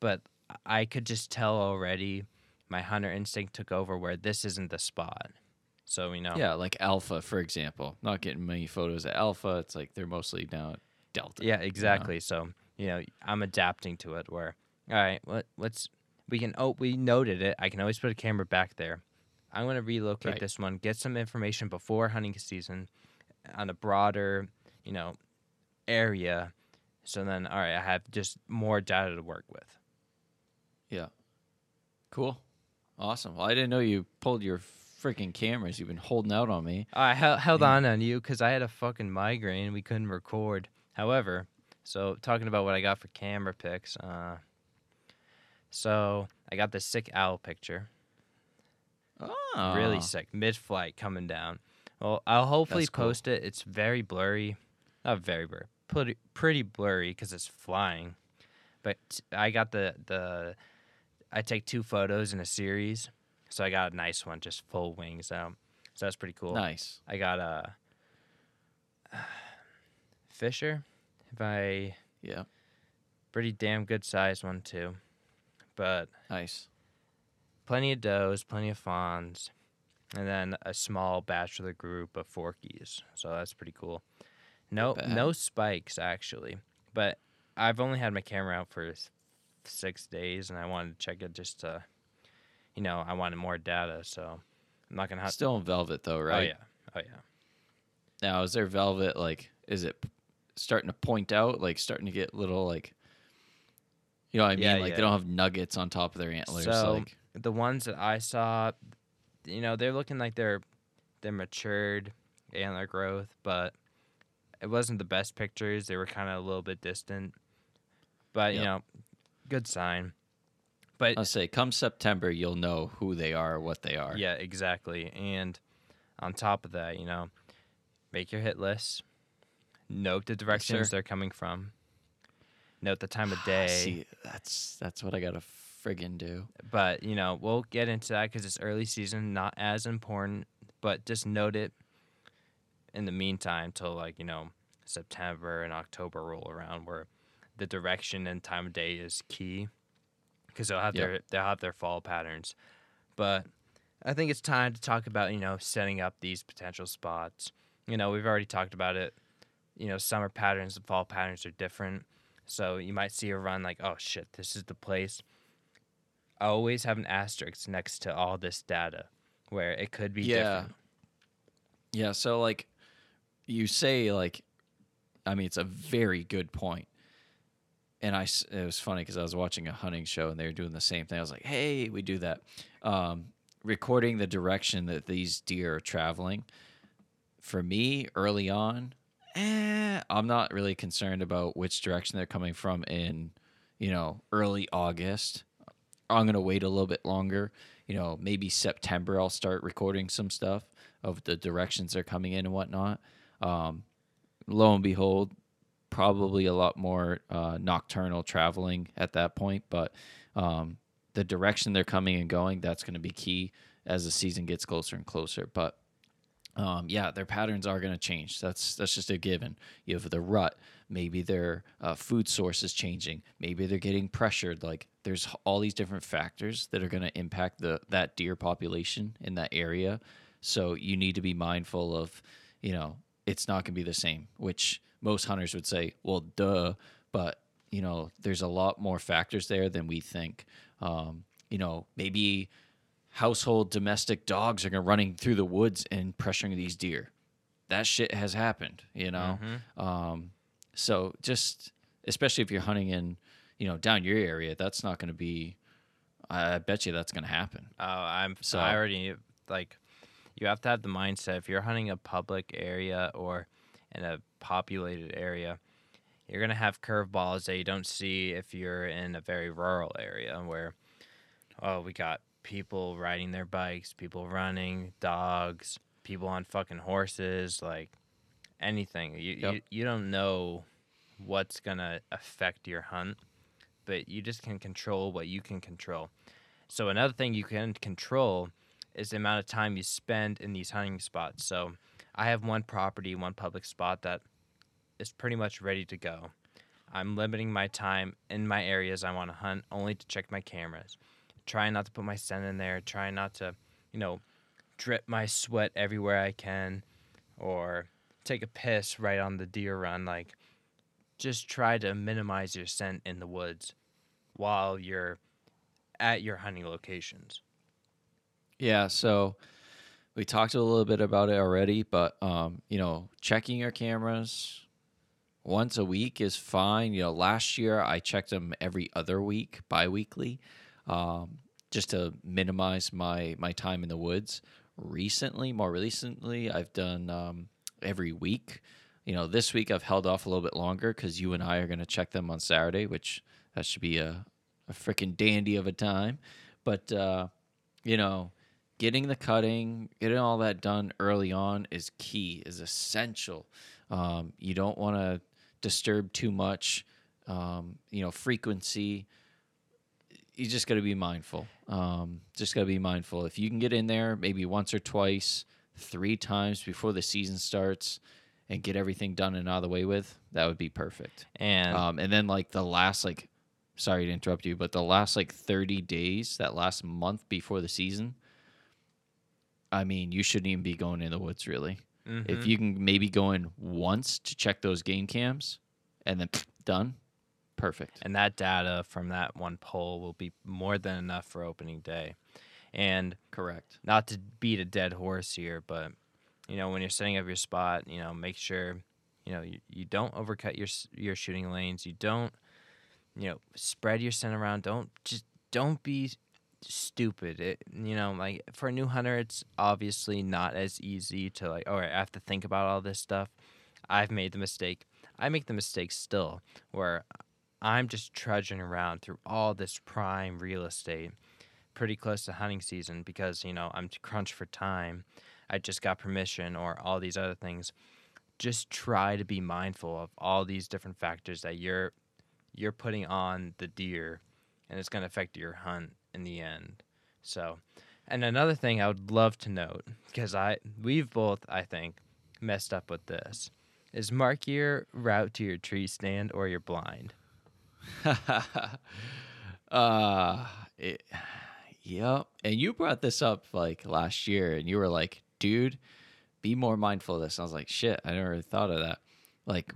but I could just tell already. My hunter instinct took over where this isn't the spot. So we know. Yeah, like Alpha, for example. Not getting many photos at Alpha. It's like they're mostly now Delta. Yeah, exactly. So you know, I'm adapting to it. Where, all right, let, let's we can. Oh, we noted it. I can always put a camera back there. I'm gonna relocate Right. this one, get some information before hunting season, on a broader, you know, area. So then, all right, I have just more data to work with. Yeah. Cool. Awesome. Well, I didn't know you pulled your freaking cameras. You've been holding out on me. I hel- held Yeah. on on you because I had a fucking migraine. and We couldn't record. However, so talking about what I got for camera pics. Uh, so I got this sick owl picture. Oh. really sick mid-flight coming down well i'll hopefully That's cool. post it it's very blurry not very blurry pretty, pretty blurry because it's flying but i got the the i take two photos in a series so i got a nice one just full wings out so that's pretty cool Nice. i got a uh, fisher if i Yeah. pretty damn good sized one too but Nice. plenty of does, plenty of fawns, and then a small bachelor group of forkies. So that's pretty cool. No, no spikes actually, but I've only had my camera out for six days, and I wanted to check it just to, you know, I wanted more data. So I'm not gonna have. Still in velvet though, oh, right? Oh yeah, oh yeah. Now, is there velvet like? Is it starting to point out? Like starting to get little like. You know what I mean? Yeah, like yeah. they don't have nuggets on top of their antlers. So- like The ones that I saw, you know, they're looking like they're they're matured antler growth, but it wasn't the best pictures. They were kind of a little bit distant, but you know, good sign. But I'll say, come September, you'll know who they are, what they are. yeah, exactly. And on top of that, you know, make your hit list. Note the directions sir. they're coming from. note the time of day. See, that's that's what I gotta friggin' do. But you know, we'll get into that because it's early season, not as important. But just note it in the meantime till like you know September and October roll around, where the direction and time of day is key because they'll have Yep. their they'll have their fall patterns. But I think it's time to talk about you know setting up these potential spots. You know, we've already talked about it. You know, summer patterns and fall patterns are different. So you might see a run like, oh shit, this is the place. I always have an asterisk next to all this data where it could be Yeah. different. Yeah, so like you say like I mean it's a very good point. And I it was funny cuz I was watching a hunting show and they were doing the same thing. I was like, "Hey, we do that." Um recording the direction that these deer are traveling. For me, early on, eh, I'm not really concerned about which direction they're coming from in, you know, early August. I'm going to wait a little bit longer. You know, maybe September I'll start recording some stuff of the directions they're coming in and whatnot. Um, lo and behold, probably a lot more uh, nocturnal traveling at that point. But um, the direction they're coming and going, that's going to be key as the season gets closer and closer. But um, yeah, their patterns are going to change. That's that's just a given. You have the rut. Maybe their uh, food source is changing. Maybe they're getting pressured. Like there's all these different factors that are going to impact the that deer population in that area. So you need to be mindful of, you know, it's not going to be the same. Which most hunters would say, well, duh. But you know, there's a lot more factors there than we think. Um, you know, maybe household domestic dogs are going running through the woods and pressuring these deer. That shit has happened, you know. Um, so just especially if you're hunting in, you know, down your area, that's not going to be. I I bet you that's going to happen. Oh, I'm so I already like you have to have the mindset if you're hunting a public area or in a populated area, you're gonna have curveballs that you don't see if you're in a very rural area where oh we got people riding their bikes, people running, dogs, people on fucking horses, like anything. You Yep. you, you don't know what's gonna affect your hunt, but you just can control what you can control. So another thing you can control is the amount of time you spend in these hunting spots. So I have one property, one public spot that is pretty much ready to go. I'm limiting my time in my areas I want to hunt only to check my cameras. Trying not to put my scent in there, trying not to, you know, drip my sweat everywhere I can or take a piss right on the deer run like just try to minimize your scent in the woods while you're at your hunting locations. Yeah, so we talked a little bit about it already, but um, you know, checking your cameras once a week is fine. You know, last year I checked them every other week, bi-weekly, um, just to minimize my my time in the woods. Recently, more recently, I've done um, every week. You know, this week I've held off a little bit longer because you and I are going to check them on Saturday, which that should be a a freaking dandy of a time. But uh, you know, getting the cutting, getting all that done early on is key, is essential. Um, you don't want to disturb too much. Um, you know, frequency. You just got to be mindful. Um, just got to be mindful. If you can get in there maybe once or twice, three times before the season starts, and get everything done and out of the way with, that would be perfect. And Um, and then like the last like, sorry to interrupt you, but the last like thirty days, that last month before the season, I mean, you shouldn't even be going in the woods really. If Mhm. you can maybe go in once to check those game cams, and then done, perfect. and that data from that one poll will be more than enough for opening day. And Correct. not to beat a dead horse here, but you know when you're setting up your spot, you know make sure you know you, you don't overcut your your shooting lanes. You don't you know spread your scent around. Don't just don't be stupid. It you know like for a new hunter, it's obviously not as easy to like. All right, I have to think about all this stuff. I've made the mistake. I make the mistake still where I'm just trudging around through all this prime real estate pretty close to hunting season because you know I'm crunched for time. I just got permission or all these other things. Just try to be mindful of all these different factors that you're you're putting on the deer and it's going to affect your hunt in the end. So, and another thing I would love to note because I we've both I think messed up with this is mark your route to your tree stand or your blind. uh, it, yep. And you brought this up like last year, and you were like, "Dude, be more mindful of this." I was like, "Shit, I never thought of that." Like,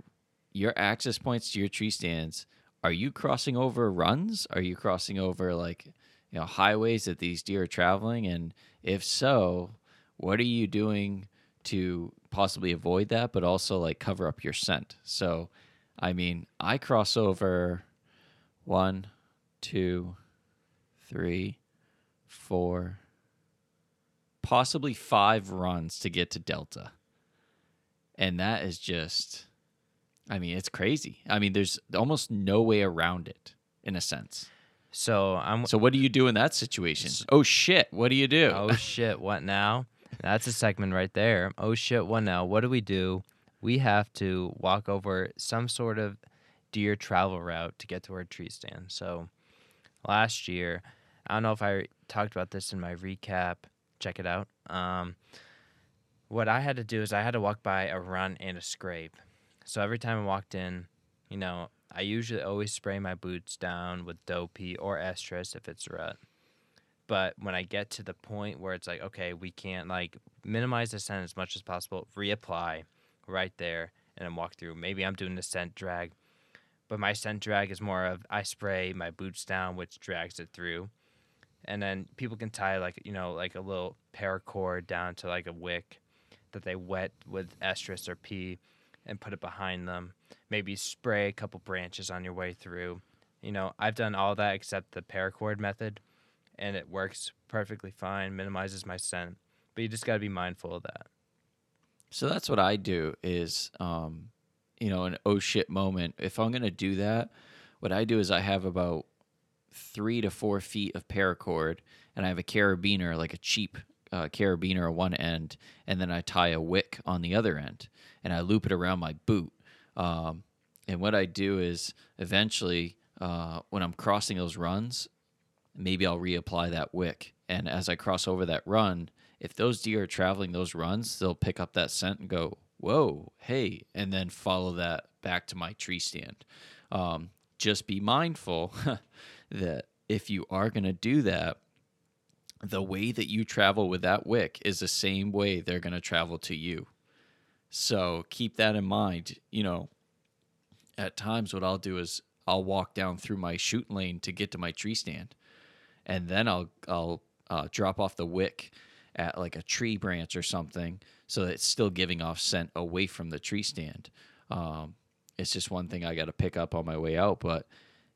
your access points to your tree stands. Are you crossing over runs? Are you crossing over like, you know, highways that these deer are traveling? And if so, what are you doing to possibly avoid that, but also like cover up your scent? So, I mean, I cross over one, two, three, four, possibly five runs to get to Delta. And that is just, I mean, it's crazy. I mean, there's almost no way around it in a sense. So I'm. So, what do you do in that situation? Oh, shit. What do you do? Oh shit! What now? That's a segment right there. Oh shit! What now? What do we do? We have to walk over some sort of deer travel route to get to our tree stand. So last year, I don't know if I talked about this in my recap. Check it out. Um, what I had to do is I had to walk by a run and a scrape. So every time I walked in, you know, I usually always spray my boots down with Doe-P or Estrus if it's rut. But when I get to the point where it's like, okay, we can't like minimize the scent as much as possible, reapply right there and then walk through. Maybe I'm doing the scent drag, but my scent drag is more of I spray my boots down, which drags it through. And then people can tie like, you know, like a little paracord down to like a wick that they wet with estrus or P and put it behind them. Maybe spray a couple branches on your way through. You know, I've done all that except the paracord method and it works perfectly fine, minimizes my scent. But you just got to be mindful of that. So that's what I do is, um, you know, an oh shit moment. If I'm going to do that, what I do is I have about three to four feet of paracord and I have a carabiner, like a cheap uh, carabiner on one end, and then I tie a wick on the other end and I loop it around my boot. Um, and what I do is eventually, uh, when I'm crossing those runs, maybe I'll reapply that wick. And as I cross over that run, if those deer are traveling those runs, they'll pick up that scent and go, whoa, hey, and then follow that back to my tree stand. Um, just be mindful that if you are going to do that, the way that you travel with that wick is the same way they're going to travel to you. So keep that in mind. You know, at times, what I'll do is I'll walk down through my shoot lane to get to my tree stand, and then I'll I'll uh, drop off the wick at like a tree branch or something, so that it's still giving off scent away from the tree stand. Um, it's just one thing I got to pick up on my way out. But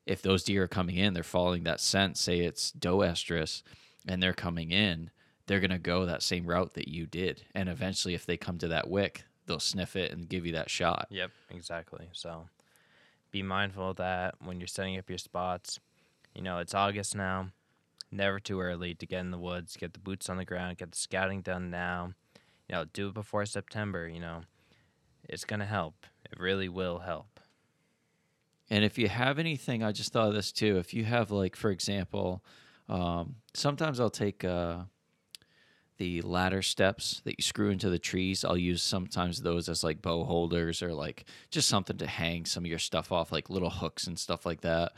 if those deer are coming in, they're following that scent. Say it's doe estrus, and they're coming in, they're gonna go that same route that you did, and eventually, if they come to that wick, they'll sniff it and give you that shot. Yep, exactly. So be mindful of that when you're setting up your spots. You know, it's August now. Never too early to get in the woods, get the boots on the ground, get the scouting done now. You know, do it before September, you know. It's going to help. It really will help. And if you have anything, I just thought of this too. If you have, like, for example, um, sometimes I'll take uh, the ladder steps that you screw into the trees. I'll use sometimes those as like bow holders or like just something to hang some of your stuff off, like little hooks and stuff like that.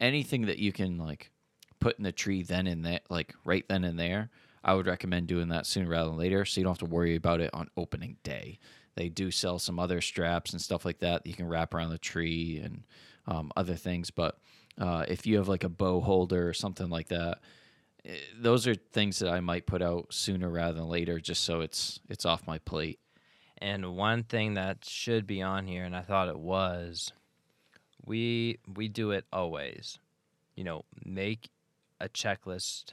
Anything that you can like put in the tree then and there, like right then and there. I would recommend doing that sooner rather than later, so you don't have to worry about it on opening day. They do sell some other straps and stuff like that that you can wrap around the tree and um, other things. But uh, if you have like a bow holder or something like that, those are things that I might put out sooner rather than later, just so it's it's off my plate. And one thing that should be on here, and I thought it was, we we do it always. You know, make a checklist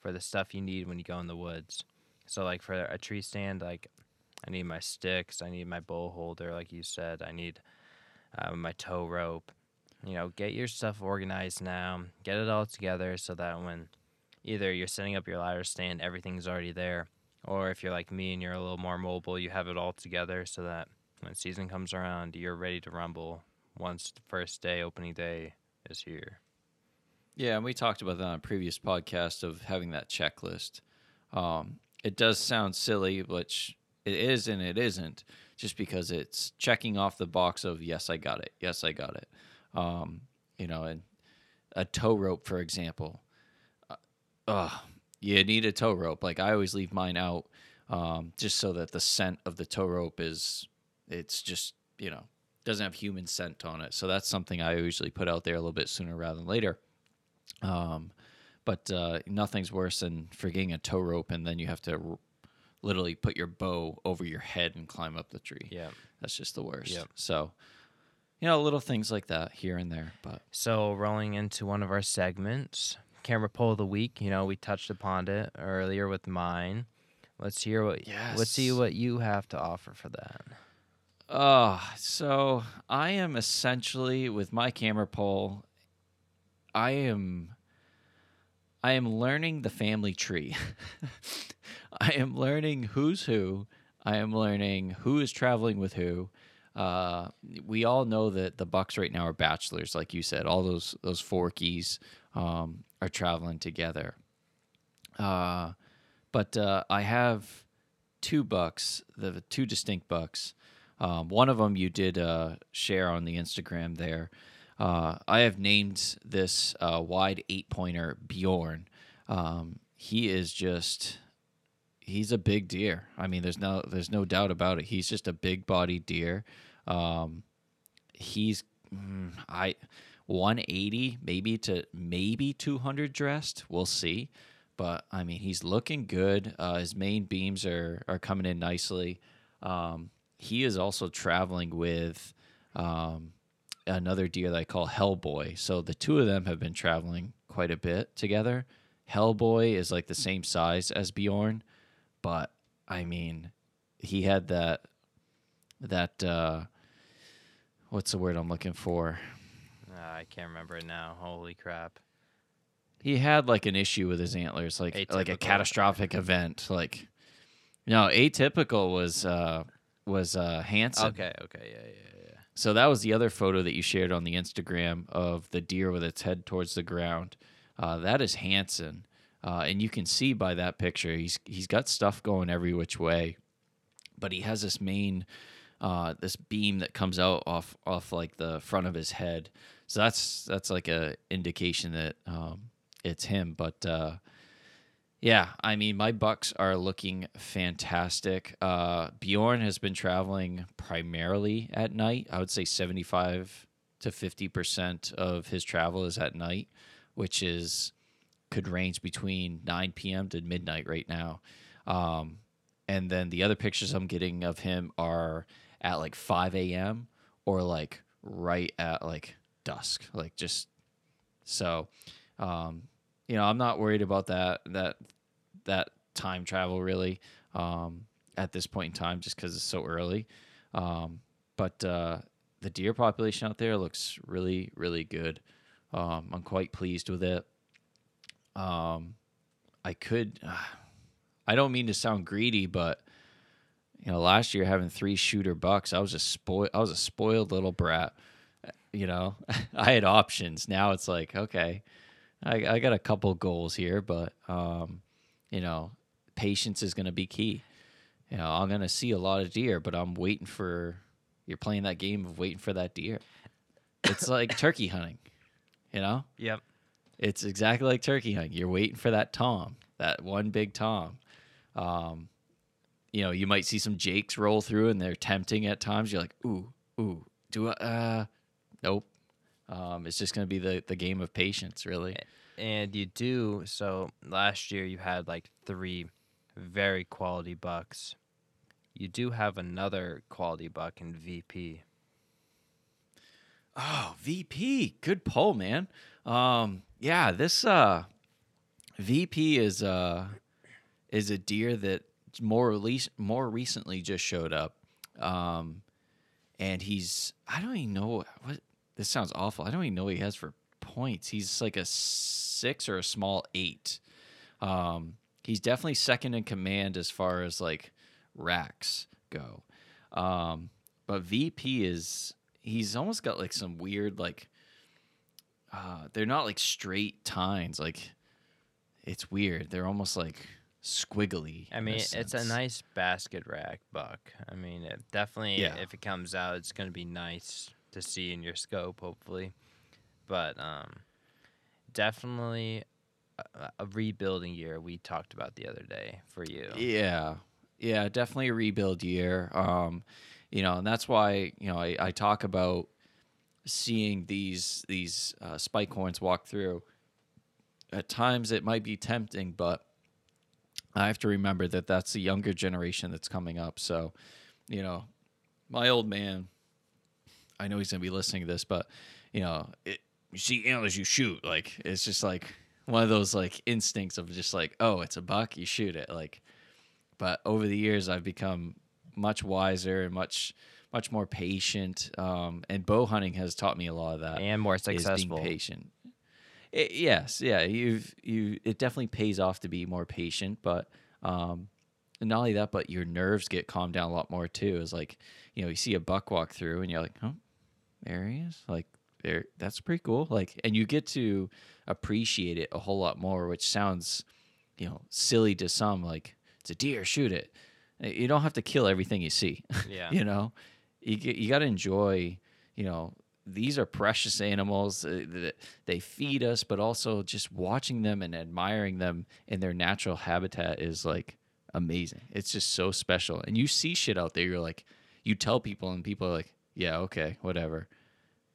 for the stuff you need when you go in the woods. So, like for a tree stand, like I need my sticks, I need my bow holder, like you said, I need uh, my tow rope. You know, get your stuff organized now, get it all together so that when either you're setting up your ladder stand, everything's already there, or if you're like me and you're a little more mobile, you have it all together so that when season comes around, you're ready to rumble once the first day, opening day, is here. Yeah, and we talked about that on a previous podcast of having that checklist. Um, it does sound silly, which it is and it isn't, just because it's checking off the box of yes, I got it. Yes, I got it. Um, you know, and a tow rope, for example. Uh, you need a tow rope. Like I always leave mine out, um, just so that the scent of the tow rope is, it's just you know doesn't have human scent on it. So that's something I usually put out there a little bit sooner rather than later. Um, but uh, nothing's worse than forgetting a tow rope and then you have to r- literally put your bow over your head and climb up the tree. Yeah. That's just the worst. Yep. So, you know, little things like that here and there. But So rolling into one of our segments, camera pull of the week. You know, we touched upon it earlier with mine. Let's hear what. Let's see what you have to offer for that. Uh, so I am essentially with my camera pole, I am I am learning the family tree. I am learning who's who. I am learning who is traveling with who. Uh, we all know that the Bucks right now are bachelors, like you said. All those those Forkies um, are traveling together. Uh, but uh, I have two bucks, the two distinct bucks. Um, one of them you did uh, share on the Instagram there. Uh, I have named this uh, wide eight pointer Bjorn. Um, he is just he's a big deer. I mean, there's no there's no doubt about it. He's just a big body deer. Um, he's mm, I 180 maybe to maybe 200 dressed. We'll see. But I mean, he's looking good. Uh, his main beams are are coming in nicely. Um, he is also traveling with um, another deer that I call Hellboy. So the two of them have been traveling quite a bit together. Hellboy is like the same size as Bjorn, but I mean, he had that that uh, what's the word I'm looking for? Uh, I can't remember it now. Holy crap! He had like an issue with his antlers, like like a catastrophic event. Like no, atypical was uh, was uh, Hanson. Okay, okay, yeah, yeah, yeah. So that was the other photo that you shared on the Instagram of the deer with its head towards the ground. Uh, that is Hanson, uh, and you can see by that picture he's he's got stuff going every which way, but he has this main uh, this beam that comes out off off like the front of his head. So that's that's like a indication that um, it's him. But uh, yeah, I mean, my Bucks are looking fantastic. Uh, Bjorn has been traveling primarily at night. I would say 75 to 50% of his travel is at night, which is could range between 9 p.m. to midnight right now. Um, and then the other pictures I'm getting of him are at like 5 a.m. or like right at like dusk, like just so. Um, you know, I'm not worried about that that that time travel really um, at this point in time, just because it's so early. Um, but uh, the deer population out there looks really, really good. Um, I'm quite pleased with it. Um, I could, I don't mean to sound greedy, but you know, last year having three shooter bucks, I was just spoiled. I was a spoiled little brat. You know, I had options. Now it's like, okay, I, I got a couple goals here, but um, you know, patience is going to be key. You know, I'm going to see a lot of deer, but I'm waiting for. You're playing that game of waiting for that deer. It's like turkey hunting. You know, Yep. it's exactly like turkey hunting. You're waiting for that tom, that one big tom. Um, you know, you might see some jakes roll through, and they're tempting at times. You're like, ooh, ooh, do I? Uh, nope. Um, it's just going to be the the game of patience, really. And you do so. Last year you had like three very quality bucks. You do have another quality buck in VP. Oh, VP, good poll, man. Um, yeah, this uh, VP is uh, is a deer that more release more recently just showed up, um, and he's I don't even know what this sounds awful. I don't even know what he has for points. He's like a six or a small eight. Um, he's definitely second in command as far as like racks go. Um, but VP is he's almost got like some weird like uh they're not like straight tines like it's weird they're almost like squiggly I mean, it's a nice basket rack buck. I mean, it definitely, Yeah. if it comes out, it's going to be nice to see in your scope, hopefully. But um, definitely a, a rebuilding year we talked about the other day for you. Yeah. Yeah, definitely a rebuild year. Um, you know, and that's why, you know, I, I talk about seeing these these uh, spike horns walk through. At times it might be tempting, but I have to remember that that's the younger generation that's coming up. So, you know, my old man, I know he's gonna be listening to this, but you know, it, you see antlers, you shoot. Like it's just like one of those like instincts of just like, oh, it's a buck, you shoot it. Like, but over the years, I've become much wiser and much much more patient. Um, and bow hunting has taught me a lot of that and more is being successful. patient. I- yes, yeah, you've you. It definitely pays off to be more patient, but um, and not only that, but your nerves get calmed down a lot more too. Is like you know you see a buck walk through and you're like, oh, is. Like there, that's pretty cool. Like, and you get to appreciate it a whole lot more, which sounds you know silly to some. Like it's a deer, shoot it. You don't have to kill everything you see. Yeah. you know, you you got to enjoy. You know, these are precious animals. Uh, that they feed us, but also just watching them and admiring them in their natural habitat is like amazing. It's just so special. And you see shit out there. You're like, you tell people, and people are like, yeah, okay, whatever.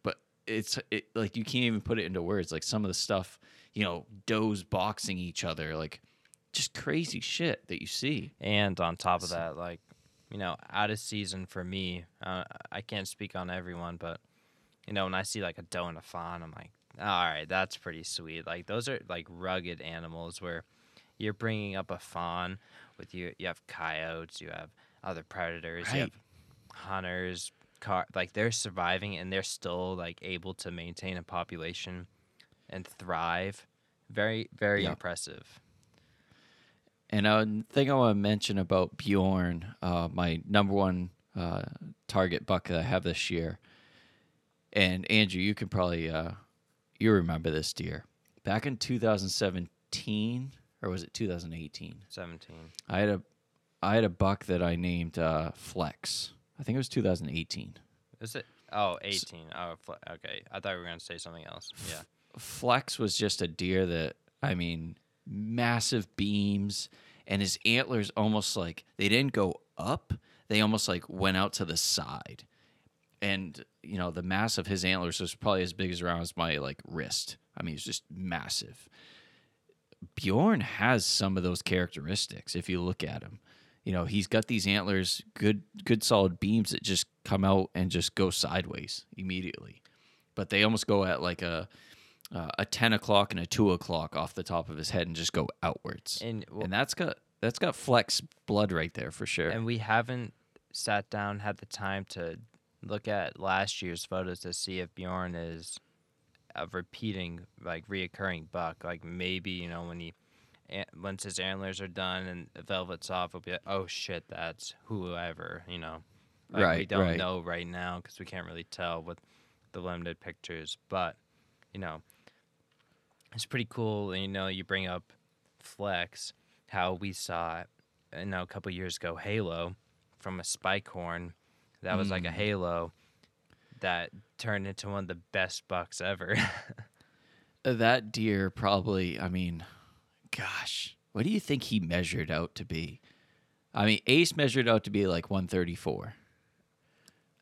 But it's it, like you can't even put it into words. Like some of the stuff, you know, does boxing each other, like just crazy shit that you see. And on top of that, like, you know, out of season for me, uh, I can't speak on everyone, but, you know, when I see like a doe and a fawn, I'm like, all right, that's pretty sweet. Like, those are like rugged animals where you're bringing up a fawn with you. You have coyotes, you have other predators, you have hunters, car, like, they're surviving and they're still like able to maintain a population and thrive. Very, very Yeah. impressive. And a thing I want to mention about Bjorn, uh, my number one uh, target buck that I have this year. And Andrew, you can probably uh, you remember this deer. Back in 2017, or was it 2018? 17. I had a I had a buck that I named uh, Flex. I think it was 2018. Is it? Oh, 18. Oh, okay. I thought we were going to say something else. Yeah. Flex was just a deer that I mean, massive beams, and his antlers almost like they didn't go up; they almost like went out to the side. And you know, the mass of his antlers was probably as big as around as my like wrist. I mean, it's just massive. Bjorn has some of those characteristics if you look at him. You know, he's got these antlers, good good solid beams that just come out and just go sideways immediately. But they almost go at like a uh, a ten o'clock and a two o'clock off the top of his head and just go outwards. And, w- and that's got that's got flex blood right there for sure. and we haven't sat down, had the time to look at last year's photos to see if Bjorn is a repeating, like reoccurring buck. Like maybe, you know, when he, once his antlers are done and velvet's off, it'll be like, oh shit, that's whoever, you know. Like, We don't right. know right now because we can't really tell with the limited pictures. But, you know, it's pretty cool. And, You know, you bring up Flex, how we saw, you know, a couple years ago, Halo from a spike horn. That was like a Mm. halo that turned into one of the best bucks ever. Uh, that deer probably, I mean, gosh, what do you think he measured out to be? I mean, Ace measured out to be like 134.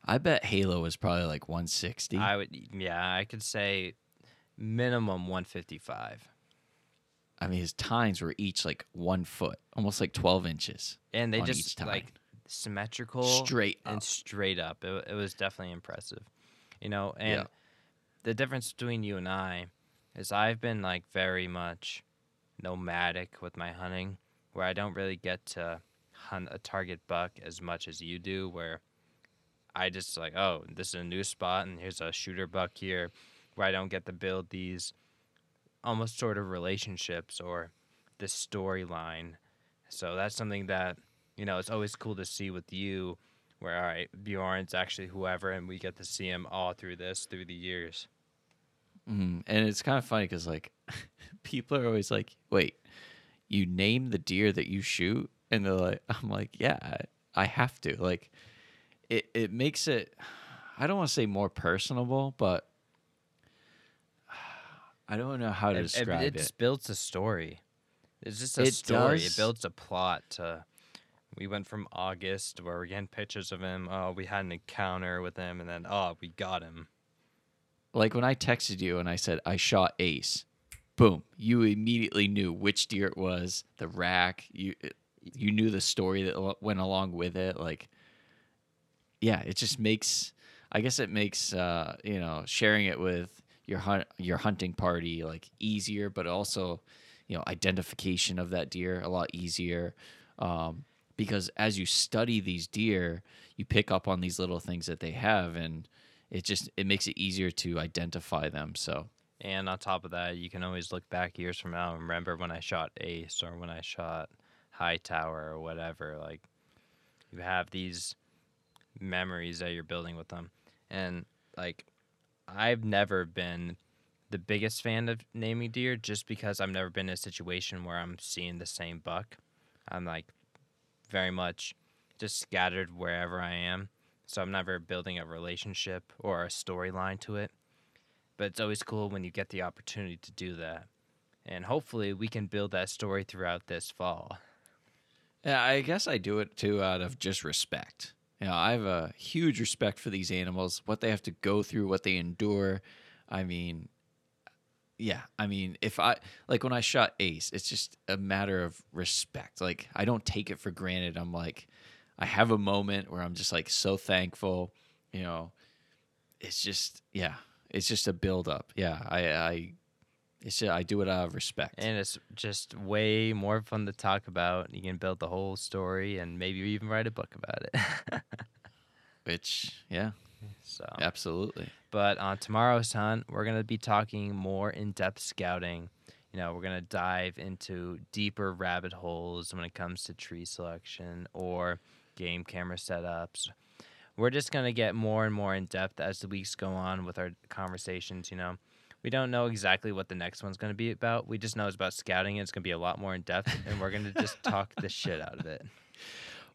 I bet Halo was probably like 160. I would, yeah, I could say minimum 155. I mean, his tines were each like one foot, almost like 12 inches. And they just like symmetrical Straight and up. straight up. It, it was definitely impressive. You know, and Yeah. the difference between you and I is I've been like very much nomadic with my hunting where I don't really get to hunt a target buck as much as you do where I just like, oh, this is a new spot and here's a shooter buck here where I don't get to build these almost sort of relationships or this storyline. So that's something that, you know, it's always cool to see with you where all right, Bjorn's actually whoever, and we get to see him all through this through the years. Mm, and it's kind of funny because like people are always like, "Wait, you name the deer that you shoot?" And they're like, "I'm like, yeah, I, have to." Like, it it makes it. I don't want to say more personable, but I don't know how to It, it, describe it it. just builds a story. It's just a It story. does. It builds a plot. To, we went from August where we're getting pictures of him. Oh, we had an encounter with him, and then oh, we got him. Like when I texted you and I said I shot Ace, boom, you immediately knew which deer it was, the rack. You you knew the story that went along with it. Like, yeah, it just makes. I guess it makes uh, you know sharing it with your hunt your hunting party like easier, but also you know identification of that deer a lot easier. Um, because as you study these deer, you pick up on these little things that they have, and it just it makes it easier to identify them. So And on top of that, you can always look back years from now and remember when I shot Ace or when I shot High Tower or whatever. Like, you have these memories that you're building with them. And, like, I've never been the biggest fan of naming deer just because I've never been in a situation where I'm seeing the same buck. I'm, like, very much just scattered wherever I am. So I'm never building a relationship or a storyline to it but it's always cool when you get the opportunity to do that. And hopefully we can build that story throughout this fall. Yeah, I guess I do it too out of just respect. You know, I have a huge respect for these animals, what they have to go through, what they endure. I mean, yeah, I mean, if I like when I shot Ace, it's just a matter of respect. Like I don't take it for granted. I'm like I have a moment where I'm just like so thankful, you know. It's just yeah, it's just a build up. Yeah, I I it's just, I do it out of respect. And it's just way more fun to talk about. You can build the whole story and maybe even write a book about it. which yeah, so, absolutely. but on tomorrow's hunt, we're going to be talking more in depth scouting. You know, we're going to dive into deeper rabbit holes when it comes to tree selection or game camera setups. We're just going to get more and more in depth as the weeks go on with our conversations. You know, we don't know exactly what the next one's going to be about. We just know it's about scouting and it's going to be a lot more in depth, and we're going to just talk the shit out of it.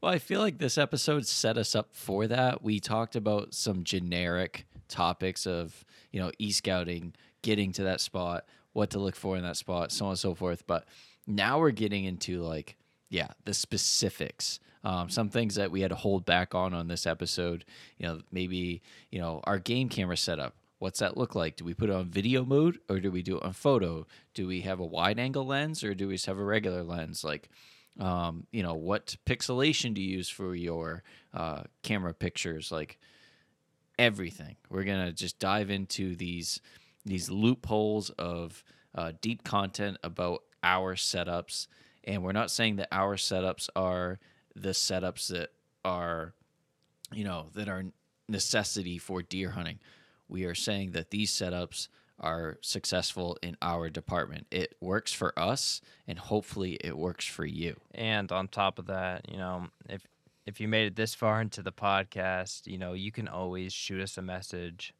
Well, I feel like this episode set us up for that. We talked about some generic topics of, you know, e scouting, getting to that spot, what to look for in that spot, so on and so forth. But now we're getting into like, yeah, the specifics. Um, some things that we had to hold back on on this episode. You know, maybe, you know, our game camera setup. What's that look like? Do we put it on video mode or do we do it on photo? Do we have a wide angle lens or do we just have a regular lens? Like, um, you know what pixelation do you use for your uh, camera pictures like everything we're gonna just dive into these these loopholes of uh, deep content about our setups and we're not saying that our setups are the setups that are you know that are necessity for deer hunting we are saying that these setups are successful in our department it works for us and hopefully it works for you And on top of that, you know, if if you made it this far into the podcast, you know, you can always shoot us a message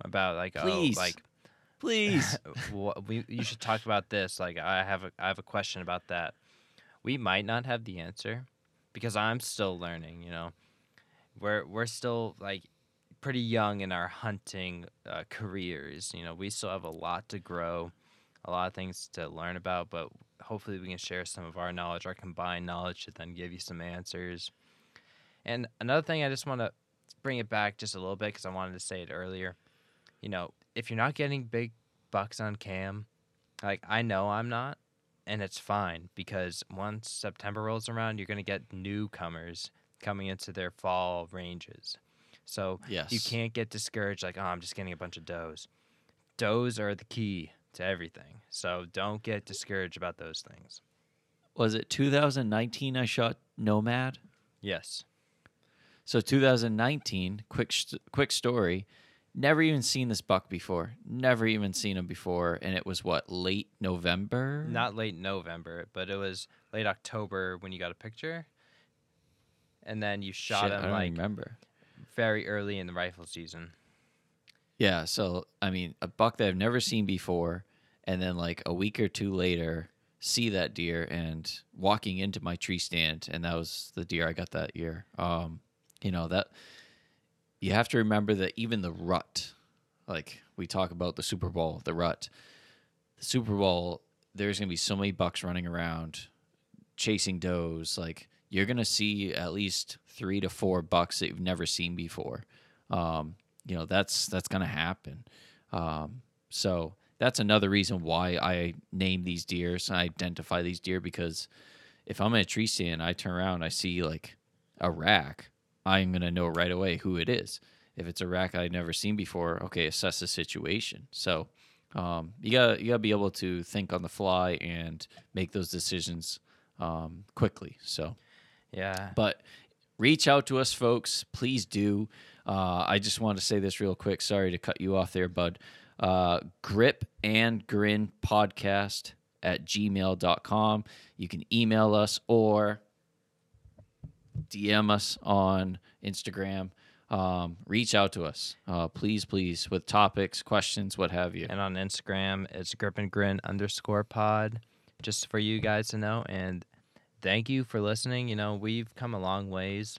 about like oh, Please. oh like please we you should talk about this. Like I have a I have a question about that. We might not have the answer because I'm still learning, you know. We're we're still like pretty young in our hunting uh, careers. You know, we still have a lot to grow, a lot of things to learn about, but hopefully we can share some of our knowledge, our combined knowledge to then give you some answers. And another thing I just want to bring it back just a little bit because I wanted to say it earlier. You know, if you're not getting big bucks on cam, like I know I'm not, and it's fine because once September rolls around, you're going to get newcomers coming into their fall ranges. So yes you can't get discouraged like, oh, I'm just getting a bunch of does. Does are the key to everything. So don't get discouraged about those things. was it 2019 i shot nomad Yes. so 2019 quick quick story never even seen this buck before never even seen him before and it was what late november Not late November, but it was late October when you got a picture. and then you shot Shit, I him don't like remember. very early in the rifle season. Yeah, so I mean, a buck that I've never seen before, and then like a week or two later, see that deer and walking into my tree stand, and that was the deer I got that year. Um, you know that you have to remember that even the rut, like we talk about the Super Bowl, the rut, the Super Bowl, there's gonna be so many bucks running around, chasing does. Like you're gonna see at least three to four bucks that you've never seen before. Um, you know that's that's gonna happen. Um, so that's another reason why I name these deer. and I identify these deer because if I'm in a tree stand, I turn around, I see like a rack, I'm gonna know right away who it is. If it's a rack I've never seen before, okay, assess the situation. So um, you gotta you gotta be able to think on the fly and make those decisions um, quickly. So Yeah. but reach out to us, folks. Please do. Uh, I just want to say this real quick. Sorry to cut you off there, bud. Uh, grip and grin podcast at gmail.com. You can email us or DM us on Instagram. Um, reach out to us, uh, please, please, with topics, questions, what have you. And on Instagram, it's grip and grin underscore pod, just for you guys to know. And thank you for listening. You know, we've come a long ways.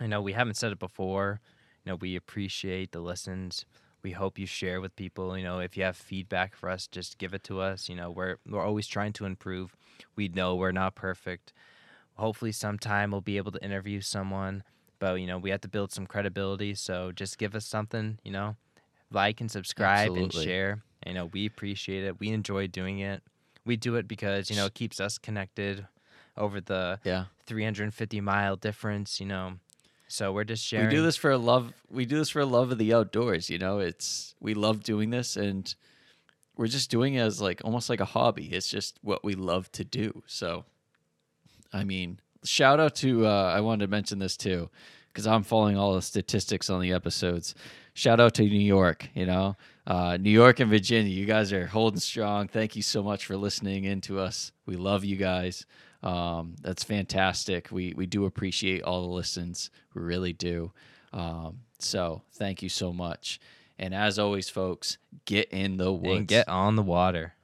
I know we haven't said it before. You know, we appreciate the listens. We hope you share with people. You know, if you have feedback for us, just give it to us. You know, we're we're always trying to improve. We know we're not perfect. Hopefully, sometime we'll be able to interview someone. But you know, we have to build some credibility. So just give us something. You know, like and subscribe Absolutely. and share. You know, we appreciate it. We enjoy doing it. We do it because you know it keeps us connected over the Yeah. 350 mile difference. You know, so we're just sharing. We do this for a love. We do this for a love of the outdoors. You know, it's we love doing this, and we're just doing it as like almost like a hobby. It's just what we love to do. So, I mean, shout out to. Uh, I wanted to mention this too because I'm following all the statistics on the episodes. Shout out to New York. You know, uh, New York and Virginia. You guys are holding strong. Thank you so much for listening in to us. We love you guys. Um, that's fantastic. We we do appreciate all the listens. We really do. Um, so thank you so much. And as always, folks, get in the woods. and get on the water.